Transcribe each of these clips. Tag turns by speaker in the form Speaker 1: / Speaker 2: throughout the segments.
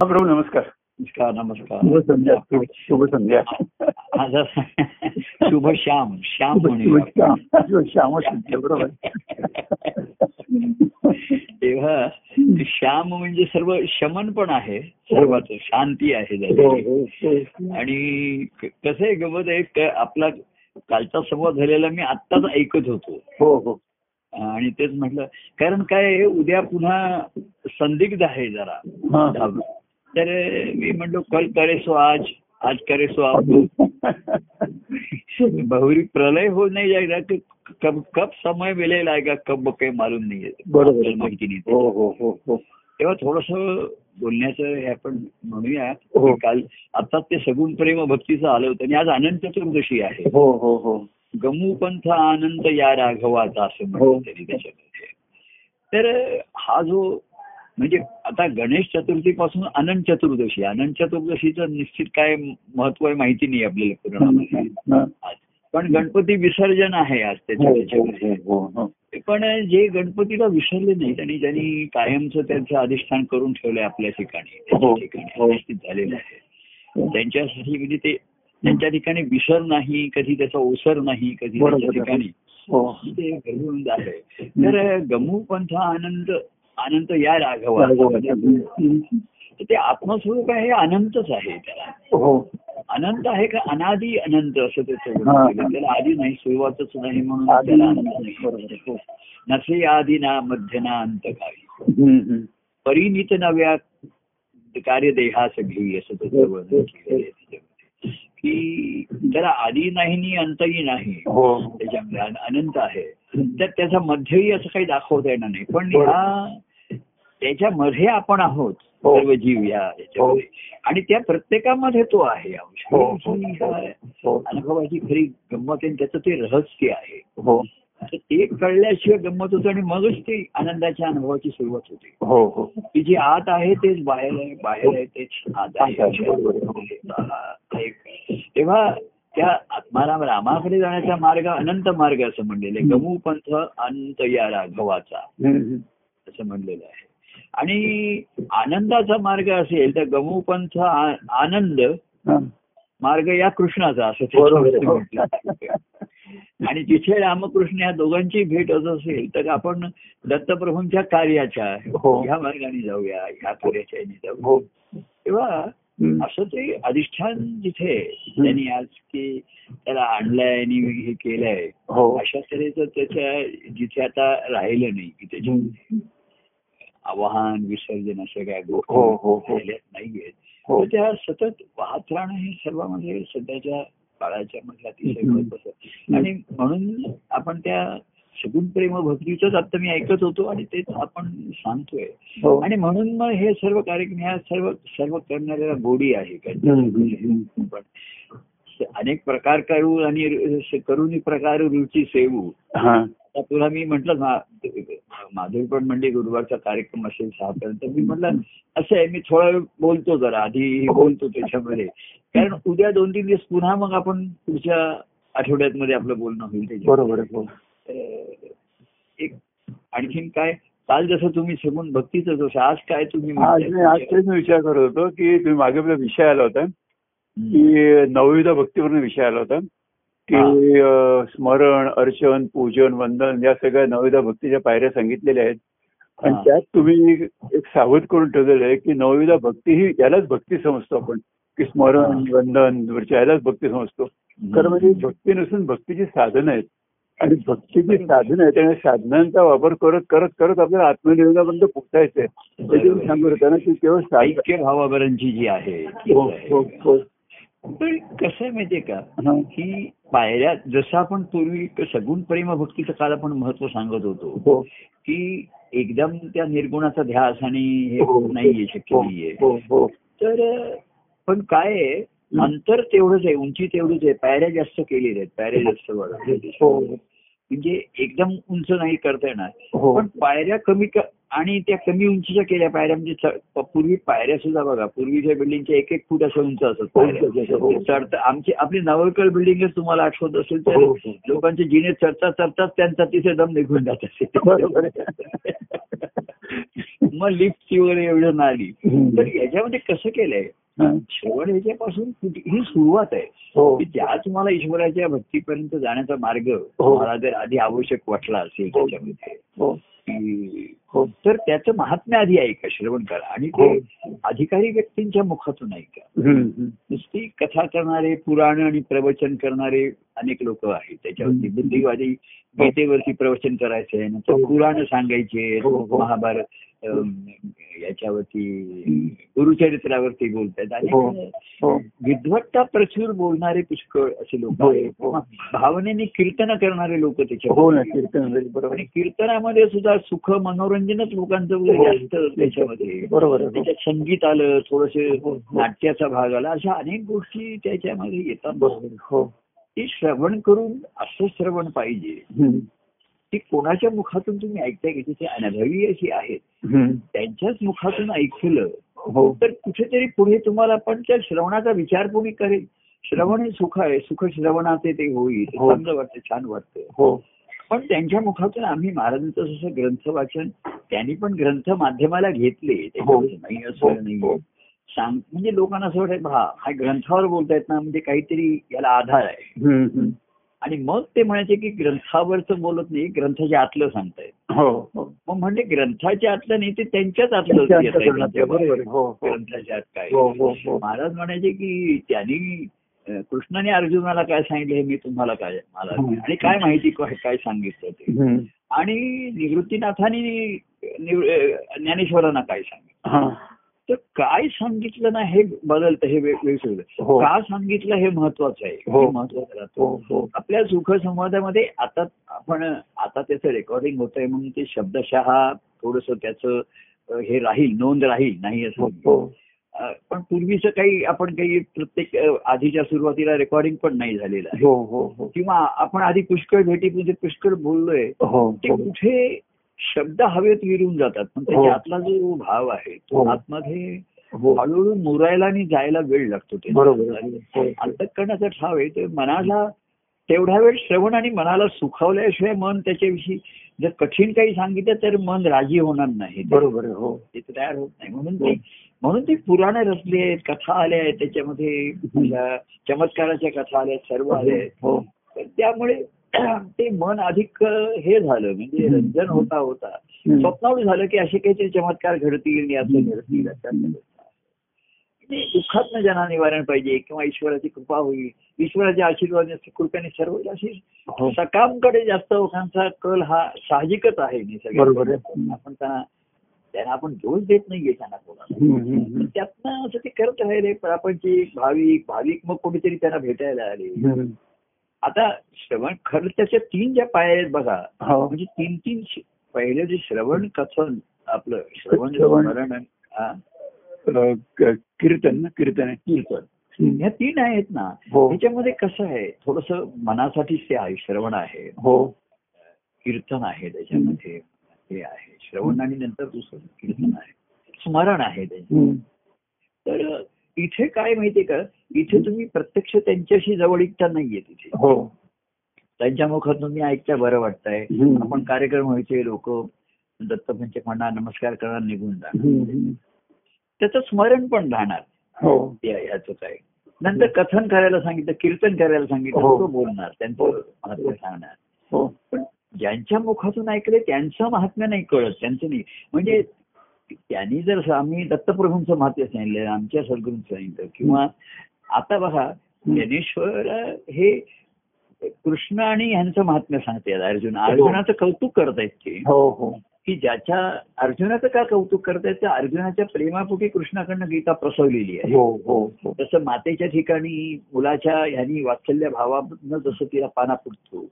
Speaker 1: हा प्रभू नमस्कार
Speaker 2: नमस्कार नमस्कार
Speaker 1: शुभ संध्या शुभ- शुभ संध्या
Speaker 2: आज शुभ श्याम श्याम
Speaker 1: श्याम बरोबर
Speaker 2: तेव्हा श्याम म्हणजे सर्व शमन पण आहे. सर्वाच शांती आहे
Speaker 1: हो. हो, हो.
Speaker 2: आणि कसं आहे गमत आहे आपला कालचा संवाद झालेला मी आत्ताच ऐकत होतो.
Speaker 1: हो हो.
Speaker 2: आणि तेच म्हटलं कारण काय उद्या पुन्हा संदिग्ध आहे जरा.
Speaker 1: हा.
Speaker 2: तर मी म्हणलो कल करे सो आज आज करे सो आप बहुरी प्रलय हो नाही जाएगा कि कब कब समय मिळेल का कब काही मालूम नाही
Speaker 1: बरोबर.
Speaker 2: माहिती नाही तेव्हा थोडस बोलण्याचं हे आपण म्हणूया
Speaker 1: हो.
Speaker 2: काल आताच ते सगुण प्रेम भक्तीचं आलं होतं आणि आज अनंत चतुर्दशी आहे
Speaker 1: हो हो हो
Speaker 2: गमू पंथ आनंद या राघवाचा असं त्यांनी त्याच्यामध्ये तर हा जो म्हणजे आता गणेश चतुर्थीपासून अनंत चतुर्दशी अनंत चतुर्दशीचं निश्चित काय महत्त्व आहे माहिती नाही आपल्याला पुराणामध्ये. आज. पण गणपती विसर्जन आहे आज त्याच्या
Speaker 1: हो, हो, हो.
Speaker 2: पण जे गणपतीला विसरले नाहीत आणि त्यांनी कायमचं त्यांचं अधिष्ठान करून ठेवलंय आपल्या ठिकाणी त्याच्या ठिकाणी. अधिष्ठित झालेलं आहे त्यांच्यासाठी म्हणजे ते त्यांच्या ठिकाणी विसर नाही कधी त्याचा ओसर नाही कधी. त्याच्या ठिकाणी. ते घडून आहे तर गमू पंथ आनंद आनंद या राघवा ते आत्मस्वरूप आहे हे अनंतच आहे त्याला.
Speaker 1: हो.
Speaker 2: अनंत आहे का? अनादी अनंत असं त्याचं
Speaker 1: हा.
Speaker 2: वर्णन. त्याला आधी नाही सुरुवातच नाही म्हणून त्याला अनंत नाही.
Speaker 1: बरोबर हो.
Speaker 2: नसे आधी ना मध्य ना अंत काही. परिणित नव्या कार्यदेहास घेई असं त्याचं वर्णन केलेलं आहे त्याच्यामध्ये. की त्याला आधी नाही अंतही नाही.
Speaker 1: हो.
Speaker 2: त्याच्यामध्ये अन- अनंत आहे. तर त्याचा मध्यही असं काही दाखवता येणार नाही. पण ह्या त्याच्यामध्ये आपण आहोत
Speaker 1: हो.
Speaker 2: सर्व जीव या याच्यामध्ये. आणि त्या प्रत्येकामध्ये तो आहे.
Speaker 1: हो, हो.
Speaker 2: ही
Speaker 1: हो.
Speaker 2: अनुभवाची खरी गंमत आहे आणि त्याचं ते रहस्य आहे.
Speaker 1: हो.
Speaker 2: ते कळल्याशिवाय गंमत होतं आणि मगच ते आनंदाच्या अनुभवाची सुरुवात होते.
Speaker 1: हो हो.
Speaker 2: की जे आत आहे तेच बाहेर आहे बाहेर आहे तेच आत आहे. हा. तेव्हा त्या आत्माराम रामाकडे जाण्याचा मार्ग अनंत मार्ग असं म्हणलेलं आहे गमू पंथ अनंत या राघवाचा. असं म्हणलेलं आहे आणि आनंदाचा मार्ग असेल तर गमू पंथ आनंद. मार्ग या कृष्णाचा असं. म्हटलं आणि तिथे रामकृष्ण या दोघांची भेट होत असेल तर आपण दत्तप्रभूंच्या कार्याच्या
Speaker 1: हो.
Speaker 2: ह्या मार्गाने जाऊया ह्या कार्याच्या जाऊया
Speaker 1: हो
Speaker 2: तेव्हा. असं ते अधिष्ठान जिथे त्यांनी आज की त्याला आणलंय आणि हे केलंय
Speaker 1: हो
Speaker 2: अशा तऱ्हेचं त्याच्या जिथे आता राहिलं नाही की त्याच्या. आवाहन विसर्जन अशा काय
Speaker 1: हो, हो, हो.
Speaker 2: तर त्या सतत वाहत राहणं हे सर्वांमध्ये सध्याच्या काळाच्या मधला अतिशय. महत्वाचं आणि म्हणून आपण त्या सगुण प्रेम भक्तीच आता मी ऐकत होतो आणि तेच आपण सांगतोय.
Speaker 1: हो.
Speaker 2: आणि म्हणून मग हे सर्व कार्यक्रम ह्या सर्व सर्व करणाऱ्याला गोडी आहे. पण अनेक प्रकार करू आणि करून प्रकार रुची सेवू.
Speaker 1: हा.
Speaker 2: आता तुला मी म्हंटल माधुरी पण म्हणली गुरुवारचा कार्यक्रम असेल सहापर्यंत. मी म्हटलं असं आहे मी थोडा वेळ बोलतो जरा आधी बोलतो त्याच्यामध्ये. कारण उद्या दोन तीन दिवस पुन्हा मग आपण पुढच्या आठवड्यात मध्ये आपलं बोलणं होईल त्याच्यावर
Speaker 1: बरोबर हो.
Speaker 2: एक आणखीन काय? काल जसं तुम्ही सगून भक्तीचं जसं आज काय तुम्ही
Speaker 1: आज मी आज
Speaker 2: म्हणताय?
Speaker 1: तेच मी विचार करत होतो की तुम्ही मागे आपला विषय आला होता. की नवविध भक्तीवरून विषय आला होता की स्मरण अर्चन पूजन वंदन या सगळ्या नवविध भक्तीच्या पायऱ्या सांगितलेल्या आहेत. आणि. त्यात तुम्ही एक सावध करून ठेवलेलं आहे की नवविध भक्ती ही यालाच भक्ती समजतो आपण की स्मरण वंदन यालाच भक्ती समजतो. खरं म्हणजे भक्ती नसून भक्तीची साधनं आहेत. आणि भक्तीची साधनं आहेत आणि साधनांचा वापर करत करत करत आपल्याला आत्मनिर्भरापर्यंत पोहोचायचंय त्याच्यावर सांगत होता की केवळ
Speaker 2: ऐक्य भावाबरांची जी आहे
Speaker 1: हो हो
Speaker 2: आहे.
Speaker 1: हो
Speaker 2: पण कसं आहे माहितीये का
Speaker 1: हा.
Speaker 2: की पायऱ्या जसं आपण पूर्वी सगुण प्रेम भक्तीचं काल आपण महत्त्व सांगत होतो की एकदम त्या निर्गुणाचा ध्यास आणि हे. नाहीये शक्य नाहीये
Speaker 1: हो हो
Speaker 2: तर पण काय आहे अंतर तेवढंच आहे उंची तेवढीच आहे पायऱ्या जास्त केलेल्या आहेत पायऱ्या जास्त वाढवलेल्या आहेत.
Speaker 1: हो
Speaker 2: म्हणजे एकदम उंच नाही करता येणार
Speaker 1: हो
Speaker 2: पण पायऱ्या कमी आणि त्या कमी उंचीच्या केल्या पायऱ्या म्हणजे पूर्वी पायऱ्या सुद्धा बघा पूर्वीच्या बिल्डिंगच्या एक एक फूट असं उंच असत
Speaker 1: हो.
Speaker 2: चढता आमची आपली नवरकल बिल्डिंगच तुम्हाला आठवत असेल तर
Speaker 1: हो, हो.
Speaker 2: लोकांचे जिने चढता चढताच त्यांचा तिथे दम निघून जात असेल. मग लिफ्टची वगैरे आली
Speaker 1: हम्म.
Speaker 2: तर याच्यामध्ये कसं केलंय
Speaker 1: हा.
Speaker 2: श्रवण ह्याच्यापासून कुठे- ही सुरुवात आहे
Speaker 1: हो
Speaker 2: की ज्या तुम्हाला ईश्वराच्या भक्तीपर्यंत जाण्याचा मार्ग
Speaker 1: हो.
Speaker 2: तुम्हाला जर आधी आवश्यक वाटला असेल
Speaker 1: हो.
Speaker 2: त्याच्यामध्ये तर त्याचं महात्म्य आधी ऐका श्रवण करा आणि. ते अधिकारी व्यक्तींच्या मुखातून ऐका. नुसती कथा करणारे पुराण आणि प्रवचन करणारे अनेक लोक आहेत त्याच्यावरती. बुद्धिवादी गीतेवरती प्रवचन करायचे नंतर
Speaker 1: हो.
Speaker 2: पुराण सांगायचे
Speaker 1: हो, हो.
Speaker 2: महाभारत याच्यावरती गुरुचरित्रावरती बोलतात
Speaker 1: हो.
Speaker 2: आणि
Speaker 1: हो
Speaker 2: विद्वत्ता प्रचूर बोलणारे पुष्कळ असे लोक
Speaker 1: हो,
Speaker 2: आहेत
Speaker 1: हो.
Speaker 2: भावनेने कीर्तन करणारे लोक
Speaker 1: हो बरोबर
Speaker 2: आणि कीर्तनामध्ये सुद्धा सुख मनोरंजनच लोकांचं
Speaker 1: हो.
Speaker 2: वगैरे जास्त त्याच्यामध्ये
Speaker 1: बरोबर हो.
Speaker 2: त्याच्यात संगीत आलं थोडस
Speaker 1: हो, हो.
Speaker 2: नाट्याचा भाग आला अशा अनेक गोष्टी त्याच्यामध्ये येतात.
Speaker 1: हो
Speaker 2: ते श्रवण करून असं श्रवण पाहिजे. की कोणाच्या मुखातून तुम्ही ऐकताय की ते अनुभवी अशी आहेत. त्यांच्याच मुखातून ऐकलं
Speaker 1: हो.
Speaker 2: तर कुठेतरी पुढे तुम्हाला पण त्या श्रवणाचा विचार कोणी करेल? श्रवण हे सुख आहे सुख श्रवणाचे ते होईल.
Speaker 1: हो.
Speaker 2: चांगलं वाटतं छान वाटतं.
Speaker 1: हो.
Speaker 2: पण त्यांच्या मुखातून आम्ही महाराजांचं जसं ग्रंथ वाचन त्यांनी पण ग्रंथ माध्यमाला घेतले. त्याच्यामध्ये नाही
Speaker 1: हो.
Speaker 2: असं नाही सांग म्हणजे लोकांना असं वाटतं हा हा ग्रंथावर बोलतायत ना म्हणजे काहीतरी याला आधार आहे. आणि मग ते म्हणायचे की ग्रंथावरचं बोलत नाही ग्रंथाच्या आतलं सांगतायत.
Speaker 1: हो.
Speaker 2: मग म्हणजे ग्रंथाच्या आतलं नाही ते त्यांच्याच आतलं.
Speaker 1: हो हो.
Speaker 2: ग्रंथाच्या आत काय?
Speaker 1: हो
Speaker 2: महाराज म्हणायचे की त्यांनी कृष्णाने अर्जुनाला काय सांगितलं हे मी तुम्हाला काय मला. आणि काय माहिती काय सांगितलं ते. आणि निवृत्तीनाथांनी ज्ञानेश्वरांना काय सांगितलं? तर काय सांगितलं ना हे बदलतं हे वेगवेगळं
Speaker 1: हो.
Speaker 2: का सांगितलं हे महत्वाचं आहे?
Speaker 1: हो.
Speaker 2: महत्वाचं राहतं?
Speaker 1: हो
Speaker 2: आपल्या सुखसंवादामध्ये आता आपण आता त्याचं रेकॉर्डिंग होत आहे म्हणून ते शब्दशः थोडस त्याचं हे राहील नोंद राहील नाही असं पण पूर्वीचं काही आपण काही प्रत्येक आधीच्या सुरुवातीला रेकॉर्डिंग पण नाही झालेलं आहे.
Speaker 1: हो हो हो.
Speaker 2: किंवा आपण आधी पुष्कळ भेटी म्हणजे पुष्कळ बोललोय. ते कुठे शब्द हवेत विरून जातात. पण
Speaker 1: हो.
Speaker 2: त्याच्या आतला जो भाव आहे तो
Speaker 1: हो.
Speaker 2: आतमध्ये
Speaker 1: हो.
Speaker 2: हळूहळू मुरायला आणि जायला वेळ लागतो ते.
Speaker 1: हो.
Speaker 2: अंतकरणाचा ठाव आहे ते मनाला तेवढा वेळ श्रवण आणि मनाला सुखावल्याशिवाय मन त्याच्याविषयी जर कठीण काही सांगितलं तर मन राजी होणार नाही.
Speaker 1: बरोबर हो.
Speaker 2: ते तयार होत नाही. म्हणून ती म्हणून ती पुराणं रचली आहेत कथा आल्या आहेत त्याच्यामध्ये चमत्काराच्या कथा आल्या आहेत सर्व आल्या आहेत.
Speaker 1: हो.
Speaker 2: त्यामुळे ते मन अधिक हे झालं म्हणजे. रंजन होता होता
Speaker 1: हम्म.
Speaker 2: स्वप्नावळ झालं की असे काहीतरी चमत्कार घडतील असं घडतील. म्हणजे दुःखातनं जना निवारण पाहिजे किंवा ईश्वराची कृपा होईल ईश्वराच्या आशीर्वाद कृपेने सर्व अशी
Speaker 1: हो
Speaker 2: सकामकडे जास्त लोकांचा कल हा साहजिकच आहे.
Speaker 1: बरोबर.
Speaker 2: आपण त्यांना त्यांना आपण दोष देत नाहीये त्यांना कोणाला. त्यातनं असं ते करत राहिले प्रापंचिक भाविक भाविक मग कोणीतरी त्यांना भेटायला आले. आता श्रवण खरं त्याच्या तीन ज्या पाया आहेत बघा
Speaker 1: हो.
Speaker 2: म्हणजे तीन तीन पहिले जे श्रवण कथन आपलं श्रवण. स्मरण हा,
Speaker 1: कीर्तन ना कीर्तन
Speaker 2: कीर्तन. ह्या तीन आहेत ना.
Speaker 1: हो.
Speaker 2: त्याच्यामध्ये कसं आहे थोडस मनासाठीच ते आहे श्रवण आहे.
Speaker 1: हो.
Speaker 2: कीर्तन आहे त्याच्यामध्ये हे आहे. श्रवण आणि नंतर दुसरं कीर्तन आहे. स्मरण आहे त्याच्यात.
Speaker 1: हम्म.
Speaker 2: तर इथे काय माहितीये का? इथे तुम्ही प्रत्यक्ष त्यांच्याशी जवळीकता नाहीये तिथे.
Speaker 1: हो.
Speaker 2: त्यांच्या मुखातून मी ऐकता बरं वाटतंय. आपण कार्यक्रम व्हायचे लोक दत्तपंचक म्हणणार नमस्कार करणार निघून जाणार. त्याचं स्मरण पण राहणार.
Speaker 1: हो.
Speaker 2: या- ह्याचं काय. नंतर कथन करायला सांगितलं कीर्तन करायला सांगितलं
Speaker 1: हो.
Speaker 2: तो बोलणार त्यांचं महत्त्व सांगणार.
Speaker 1: हो.
Speaker 2: पण ज्यांच्या मुखातून ऐकले त्यांचं महात्म्य नाही कळत त्यांचं नाही. म्हणजे त्यांनी जर आम्ही दत्तप्रभूंचं महात्म्य सांगितलं आमच्या सद्गुरूंचं सांगितलं किंवा आता बघा ज्ञानेश्वर हे कृष्ण आणि ह्यांचं महात्म्य सांगतात. अर्जुन अर्जुनाचं कौतुक करतायत ते.
Speaker 1: हो हो.
Speaker 2: की ज्याच्या अर्जुनाचं का कौतुक करतायत तर अर्जुनाच्या प्रेमापोटी कृष्णाकडनं गीता प्रसवलेली आहे.
Speaker 1: हो हो हो.
Speaker 2: तसं मातेच्या ठिकाणी मुलाच्या ह्यानी वात्सल्य भावानं जसं तिला पाना फुटतो.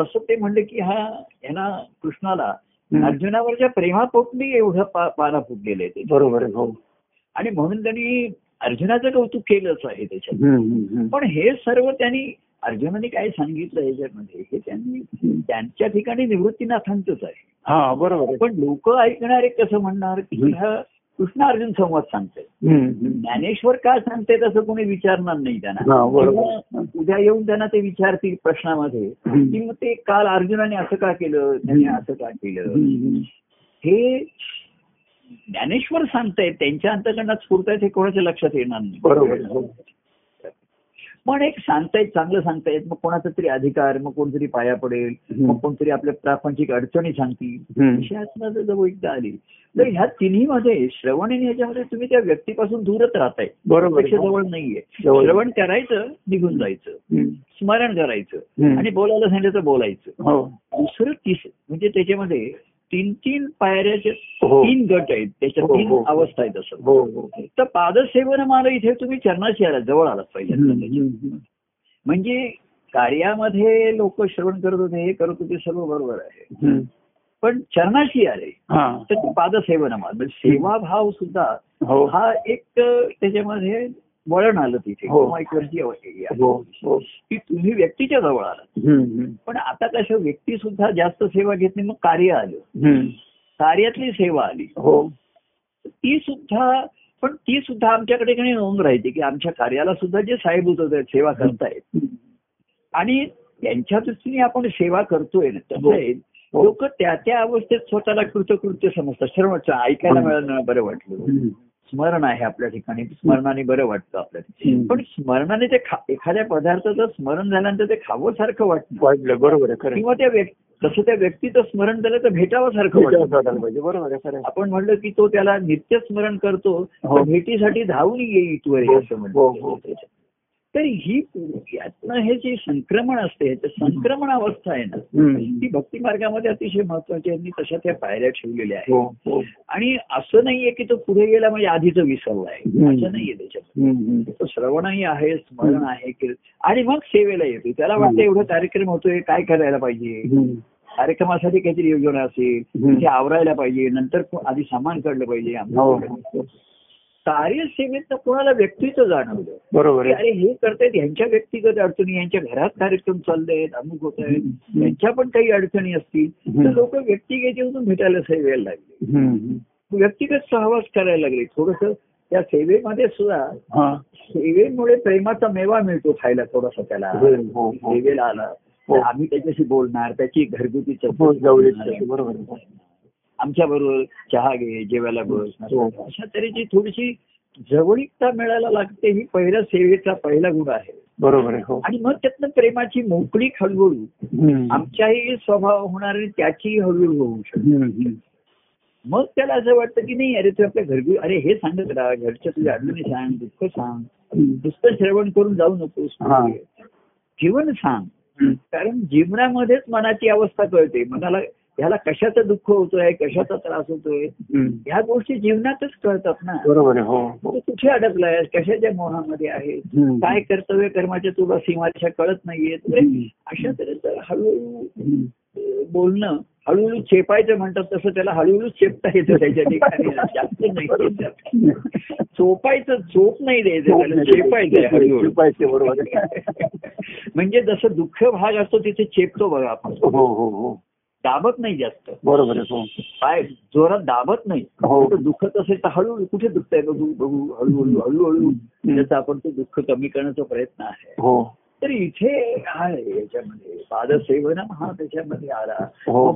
Speaker 2: तसं ते म्हणले की हा ह्याला कृष्णाला. अर्जुनावरच्या प्रेमापोटी एवढं पाना फुटलेलं आहे ते
Speaker 1: बरोबर हो.
Speaker 2: आणि म्हणून त्यांनी अर्जुनाचं कौतुक केलंच आहे त्याच्यात. पण हे सर्व त्यांनी अर्जुनाने काय सांगितलं याच्यामध्ये हे त्यांनी. त्यांच्या ठिकाणी निवृत्तीनाथांचंच आहे.
Speaker 1: हा बरोबर
Speaker 2: पण लोक ऐकणारे कसं म्हणणार की हा कृष्ण अर्जुन संवाद सांगते. ज्ञानेश्वर काय सांगते तसं कोणी विचारणार नाही त्यांना. उद्या येऊन त्यांना ते विचारतील प्रश्नामध्ये. की मग ते काल अर्जुनाने असं का केलं? त्याने असं का केलं? हे ज्ञानेश्वर सांगतायत. त्यांच्या अंतकरणात स्फूर्त हे कोणाच्या लक्षात येणार नाही?
Speaker 1: बरोबर.
Speaker 2: पण एक सांगतायत चांगलं सांगतायत. मग कोणाचा तरी अधिकार मग कोणतरी पाया पडेल. मग कोणतरी आपल्या प्रापंचिक अडचणी सांगतील. जवळ आली. तर ह्या तिन्ही मध्ये श्रवण आणि ह्याच्यामध्ये तुम्ही त्या व्यक्तीपासून दूरच राहताय.
Speaker 1: बरोबर.
Speaker 2: जवळ नाहीये. श्रवण करायचं निघून जायचं. स्मरण करायचं. आणि बोलायला सांगितलं तर बोलायचं.
Speaker 1: हो.
Speaker 2: दुसरं म्हणजे त्याच्यामध्ये तीन तीन पायऱ्याचे
Speaker 1: हो.
Speaker 2: तीन गट आहेत त्याच्या
Speaker 1: हो,
Speaker 2: तीन
Speaker 1: हो.
Speaker 2: अवस्था आहेत असं तर पादसेवन मला इथे तुम्ही चरणाशी आला जवळ आलात. पहिल्यांदा
Speaker 1: हम्म.
Speaker 2: म्हणजे कार्यामध्ये लोक श्रवण करत होते हे करत होते सर्व बरोबर आहे. पण चरणाशी आले तर पादसेवन म्हणजे सेवाभाव सुद्धा
Speaker 1: हा
Speaker 2: एक त्याच्यामध्ये वळण आलं तिथे वरची हे आहे.
Speaker 1: हो हो
Speaker 2: की तुम्ही व्यक्तीच्या जवळ.
Speaker 1: हम्म.
Speaker 2: पण आता कसं व्यक्ती सुद्धा जास्त सेवा घेत नाही मग कार्य आलं. कार्यातली सेवा आली
Speaker 1: हो
Speaker 2: ती सुद्धा पण ती सुद्धा आमच्याकडे काही नोंद राहायची की आमच्या कार्याला सुद्धा जे साहेब होत सेवा करतायत आणि त्यांच्या दृष्टीने आपण सेवा करतोय. लोक त्या त्या अवस्थेत स्वतःला कृतकृत्य समजतात सर्वच ऐकायला मिळालं बरं वाटलं. स्मरण आहे आपल्या ठिकाणी स्मरणाने बरं वाटतं आपल्याला. पण स्मरणाने ते एखाद्या पदार्थाचं स्मरण झाल्यानंतर ते खावं सारखं वाटतं
Speaker 1: वाटलं बरोबर.
Speaker 2: किंवा त्या व्यक्ती तसं त्या व्यक्तीचं स्मरण झालं तर भेटावं सारखं
Speaker 1: विचार
Speaker 2: वाटतं
Speaker 1: वाटायला पाहिजे बरोबर.
Speaker 2: आपण म्हणलं की तो त्याला नित्य स्मरण करतो
Speaker 1: हो.
Speaker 2: भेटीसाठी धावून येईल
Speaker 1: हो,
Speaker 2: असं म्हणतो
Speaker 1: हो.
Speaker 2: तर ही यातनं हे जे संक्रमण असते संक्रमण अवस्था आहे ना. ती भक्ती मार्गामध्ये अतिशय महत्वाची आहे. आणि तशा त्या पायऱ्या ठेवलेल्या आहेत.
Speaker 1: हो हो.
Speaker 2: आणि असं नाहीये की तो पुढे गेला म्हणजे आधीच विसरला आहे. असं नाहीये त्याच्यात. तो श्रवणही आहे स्मरण आहे की- आणि मग सेवेला येतो. त्याला वाटतं एवढं कार्यक्रम होतोय काय करायला पाहिजे. कार्यक्रमासाठी काहीतरी योजना असेल. ते आवरायला पाहिजे नंतर आधी सामान काढलं पाहिजे.
Speaker 1: हो.
Speaker 2: कार्यसेवेत कोणाला व्यक्तीचं जाणवलं
Speaker 1: बरोबर
Speaker 2: अरे हे करतायत ह्यांच्या व्यक्तिगत अडचणी यांच्या घरात कार्यक्रम चाललेत अमुक होत आहेत. यांच्या पण काही अडचणी असतील तर. लोक व्यक्तिगत भेटायला सेवेला लागले. व्यक्तिगत सहवास करायला लागले थोडस त्या सेवेमध्ये सुद्धा सेवेमुळे प्रेमाचा मेवा मिळतो खायला थोडासा त्याला
Speaker 1: हो, हो, हो.
Speaker 2: सेवेला आला आम्ही त्याच्याशी बोलणार त्याची घरगुती चौकशी.
Speaker 1: बरोबर.
Speaker 2: आमच्या बरोबर चहा घे जेवायला बस
Speaker 1: हो.
Speaker 2: अशा तऱ्हेची थोडीशी जवळीकता मिळायला लागते ही पहिला सेवेचा पहिला गुण आहे
Speaker 1: बरोबर आहे हो
Speaker 2: आणि मग त्यातनं प्रेमाची मोकळीक हळूहळू. आमच्याही स्वभाव होणार आणि त्याची हळूहळू होऊ शकते. मग त्याला असं वाटतं की नाही अरे तू आपल्या घरगु अरे हे सांगत राहा घरच्या तुझ्या अडचणी सांग दुःख सांग नुसतं श्रवण करून जाऊ नकोस. जीवन सांग. कारण जीवनामध्येच मनाची अवस्था कळते मनाला ह्याला कशाचं दुःख होतोय कशाचा त्रास होतोय. ह्या गोष्टी जीवनातच कळतात ना.
Speaker 1: बरोबर हो.
Speaker 2: कुठे अडकलाय कशाच्या मोहामध्ये आहे. काय कर्तव्य कर्माच्या तुला सीमारेषा कळत नाहीये? तर
Speaker 1: हम्म.
Speaker 2: अशा तऱ्हेचं हळूहळू बोलणं हळूहळू चेपायचं म्हणतात तसं त्याला हळूहळू चेपता येतं त्याच्या ठिकाणी. जास्त नाही. चोपायचं चोप नाही द्यायचं त्याला. चेपायचं हळूहळू.
Speaker 1: बरोबर.
Speaker 2: म्हणजे जसं दुःख भाग असतो तिथे चेपतो बघा आपण.
Speaker 1: हो हो हो.
Speaker 2: दाबत नाही जास्त.
Speaker 1: बरोबर आहे हो.
Speaker 2: पाय जोरात दाबत नाही.
Speaker 1: हो.
Speaker 2: कुठं दुखत असेल तर हळूहळू कुठे दुखतंय बघू बघू हळूहळू हळूहळू. त्याचा आपण तो दुःख कमी करण्याचा प्रयत्न आहे.
Speaker 1: हो.
Speaker 2: तर इथे आहे याच्यामध्ये. पादसेवन हा त्याच्यामध्ये आला.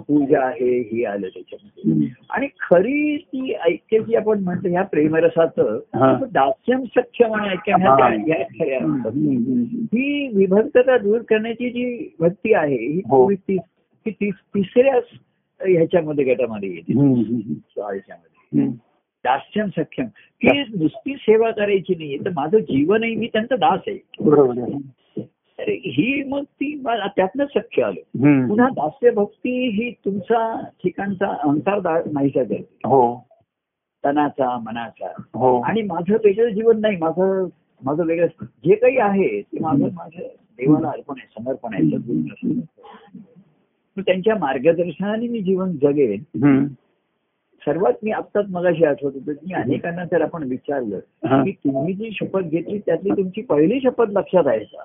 Speaker 2: पूजा आहे ही आलं त्याच्यामध्ये. आणि खरी ती ऐक्याची आपण म्हणतो ह्या प्रेमरसाचं. दास्यम सख्यम आणि ऐक्यम ह्या
Speaker 1: हा.
Speaker 2: खऱ्या. ही विभक्तता दूर करण्याची जी भक्ती आहे ही ती तिसऱ्या ह्याच्यामध्ये गटामध्ये येते. ह्याच्यामध्ये. दास्यम सख्यम की नुसती सेवा करायची नाहीये तर माझं जीवनही मी त्यांचा दास आहे. तर ही मग ती त्यातनं सख्य आलं. पुन्हा दास्य भक्ती ही तुमचा ठिकाणचा अहंकार दा- नाहीसा करते.
Speaker 1: हो.
Speaker 2: तनाचा मनाचा.
Speaker 1: हो.
Speaker 2: आणि माझं वेगळं जीवन नाही माझं माझं वेगळं. जे काही आहे ते माझं माझं देवाला अर्पण आहे समर्पण आहे. त्यांच्या मार्गदर्शनाने मी जीवन जगेन. सर्वात मी आत्ताच मगाशी आठवत होतो की अनेकांना जर आपण विचारलं. की तुम्ही जी शपथ घेतली त्यातली तुमची पहिली शपथ लक्षात आहे का.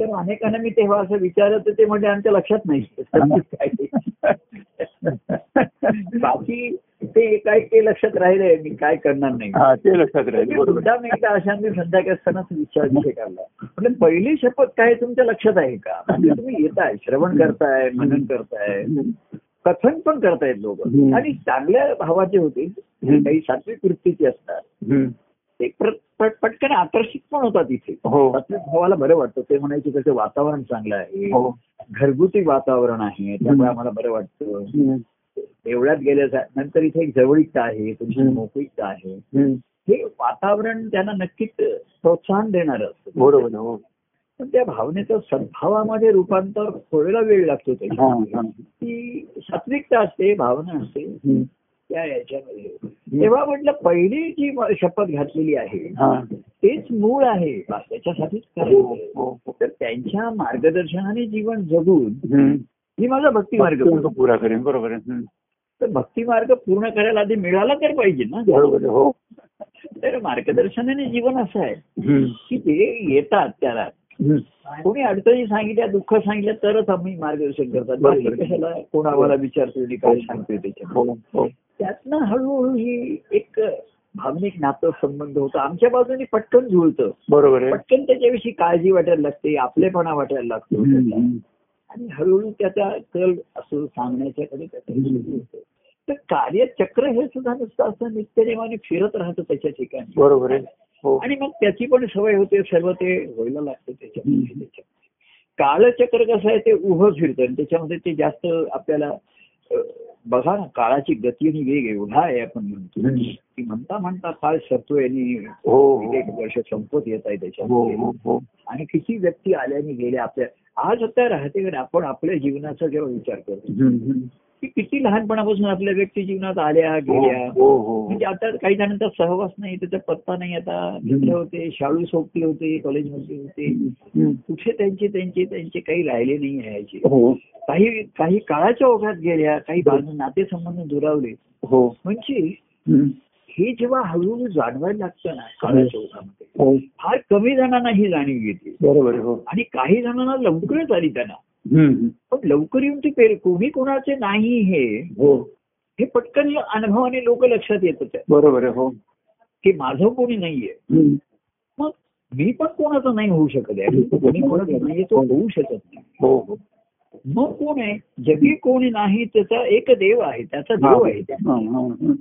Speaker 2: तर अनेकांना मी तेव्हा असं विचारत ते म्हणजे आमच्या लक्षात नाही बाकी ते काय ते लक्षात राहिले मी काय करणार नाही.
Speaker 1: हा ते लक्षात राहील
Speaker 2: मी
Speaker 1: बरोबर.
Speaker 2: मुद्दाम एकदा अशा मी संध्याकाळी असतानाच विचार विषय काढला म्हणजे पहिली शपथ काय तुमच्या लक्षात आहे का? म्हणजे तुम्ही येताय श्रवण करताय मनन करताय. कथन पण करतायत लोक. आणि चांगल्या भावाचे होते. काही सात्विक वृत्तीचे असतात. ते पटकन आकर्षित पण होतात इथे.
Speaker 1: हो.
Speaker 2: सात्विक भावाला बरं वाटतं. ते म्हणायचे त्याचं वातावरण चांगलं आहे.
Speaker 1: हो.
Speaker 2: घरगुती वातावरण आहे. त्यामुळे आम्हाला बरं वाटतं. एवढ्यात गेल्या नंतर इथे एक जवळीकता आहे तुमची. मोकळीकता आहे. हे वातावरण त्यांना नक्कीच प्रोत्साहन देणार असतं
Speaker 1: बरोबर हो
Speaker 2: पण त्या भावनेचं सद्भावामध्ये रूपांतर थोडेला वेळ लागतो त्याच्या. ती सात्विकता असते भावना असते. त्या याच्यामध्ये तेव्हा म्हटलं पहिली जी शपथ घातलेली आहे. तेच मूळ आहे त्याच्यासाठीच
Speaker 1: हो, हो.
Speaker 2: तर त्यांच्या मार्गदर्शनाने जीवन जगून. ही माझा भक्ती मार्ग
Speaker 1: पुरा करेन बरोबर आहे.
Speaker 2: तर भक्ती मार्ग पूर्ण करायला आधी मिळाला तर पाहिजे ना.
Speaker 1: बरोबर हो.
Speaker 2: तर मार्गदर्शनाने जीवन असं आहे. की ते येतात त्याला. कोणी अडचणी सांगितल्या दुःख सांगितलं तरच आम्ही मार्गदर्शन करतात. कशाला कोण आम्हाला विचारतोय आणि काय सांगतोय त्याच्यात.
Speaker 1: हो, हो.
Speaker 2: त्यातनं हळूहळू ही एक भावनिक नातं संबंध होतं. आमच्या बाजूने पटकन जुळतं
Speaker 1: बरोबर
Speaker 2: पटकन त्याच्याविषयी काळजी वाटायला लागते आपलेपणा वाटायला लागतो. आणि हळूहळू त्याचा कल असं सांगण्याच्याकडे होतं. तर कार्यचक्र हे सुद्धा नुसतं असं नित्यनेमाने फिरत राहतं त्याच्या ठिकाणी.
Speaker 1: बरोबर आहे. हो.
Speaker 2: आणि मग त्याची पण सवय होते सर्व ते व्हायला लागतं त्याच्यामध्ये. काळचक्र कसं आहे ते उभं फिरतं आणि त्याच्यामध्ये ते जास्त आपल्याला बघा ना काळाची गती आणि वेग एवढा आहे आपण म्हणतो. की म्हणता म्हणता काळ सरतोय आणि
Speaker 1: हो हो.
Speaker 2: एक वर्ष संपत येत आहे त्याच्यामध्ये
Speaker 1: हो
Speaker 2: आणि किती व्यक्ती आल्याने गेल्या आपल्या आज आता राहते आपण आपल्या जीवनाचा जेव्हा विचार करतो. की किती लहानपणापासून आपल्या व्यक्ती जीवनात आल्या गेल्या?
Speaker 1: हो हो.
Speaker 2: म्हणजे आता काही जणांचा सहवास नाही त्याचा पत्ता नाही आता मित्र होते शाळू सोबती होते कॉलेजमध्ये होते. कुठे त्यांचे त्यांचे त्यांचे काही राहिले नाही यायचे
Speaker 1: हो.
Speaker 2: काही काही काळाच्या ओघात गेल्या काही बाजू नातेसंबंध दुरावले.
Speaker 1: हो.
Speaker 2: म्हणजे. हे जेव्हा हळूहळू जाणवायला लागतं ना काळाच्या ओघामध्ये
Speaker 1: हो.
Speaker 2: फार कमी जणांना ही जाणीव येते.
Speaker 1: बरोबर हो.
Speaker 2: आणि काही जणांना लवकरच आली त्यांना. पण लवकर येऊन ते पेर कोणी कोणाचे नाही हे.
Speaker 1: हो.
Speaker 2: हे पटकन अनुभवाने लोक लक्षात येतात
Speaker 1: बरोबर आहे हो.
Speaker 2: की माझं कोणी नाहीये. मग मी पण कोणाचं नाही होऊ शकत आहे. कोणी कोणाचं नाहीये तो होऊ शकत नाही.
Speaker 1: हो हो.
Speaker 2: मग कोण आहे? जगी कोणी नाही त्याचा एक देव आहे त्याचा देव आहे
Speaker 1: हा, हा, हा.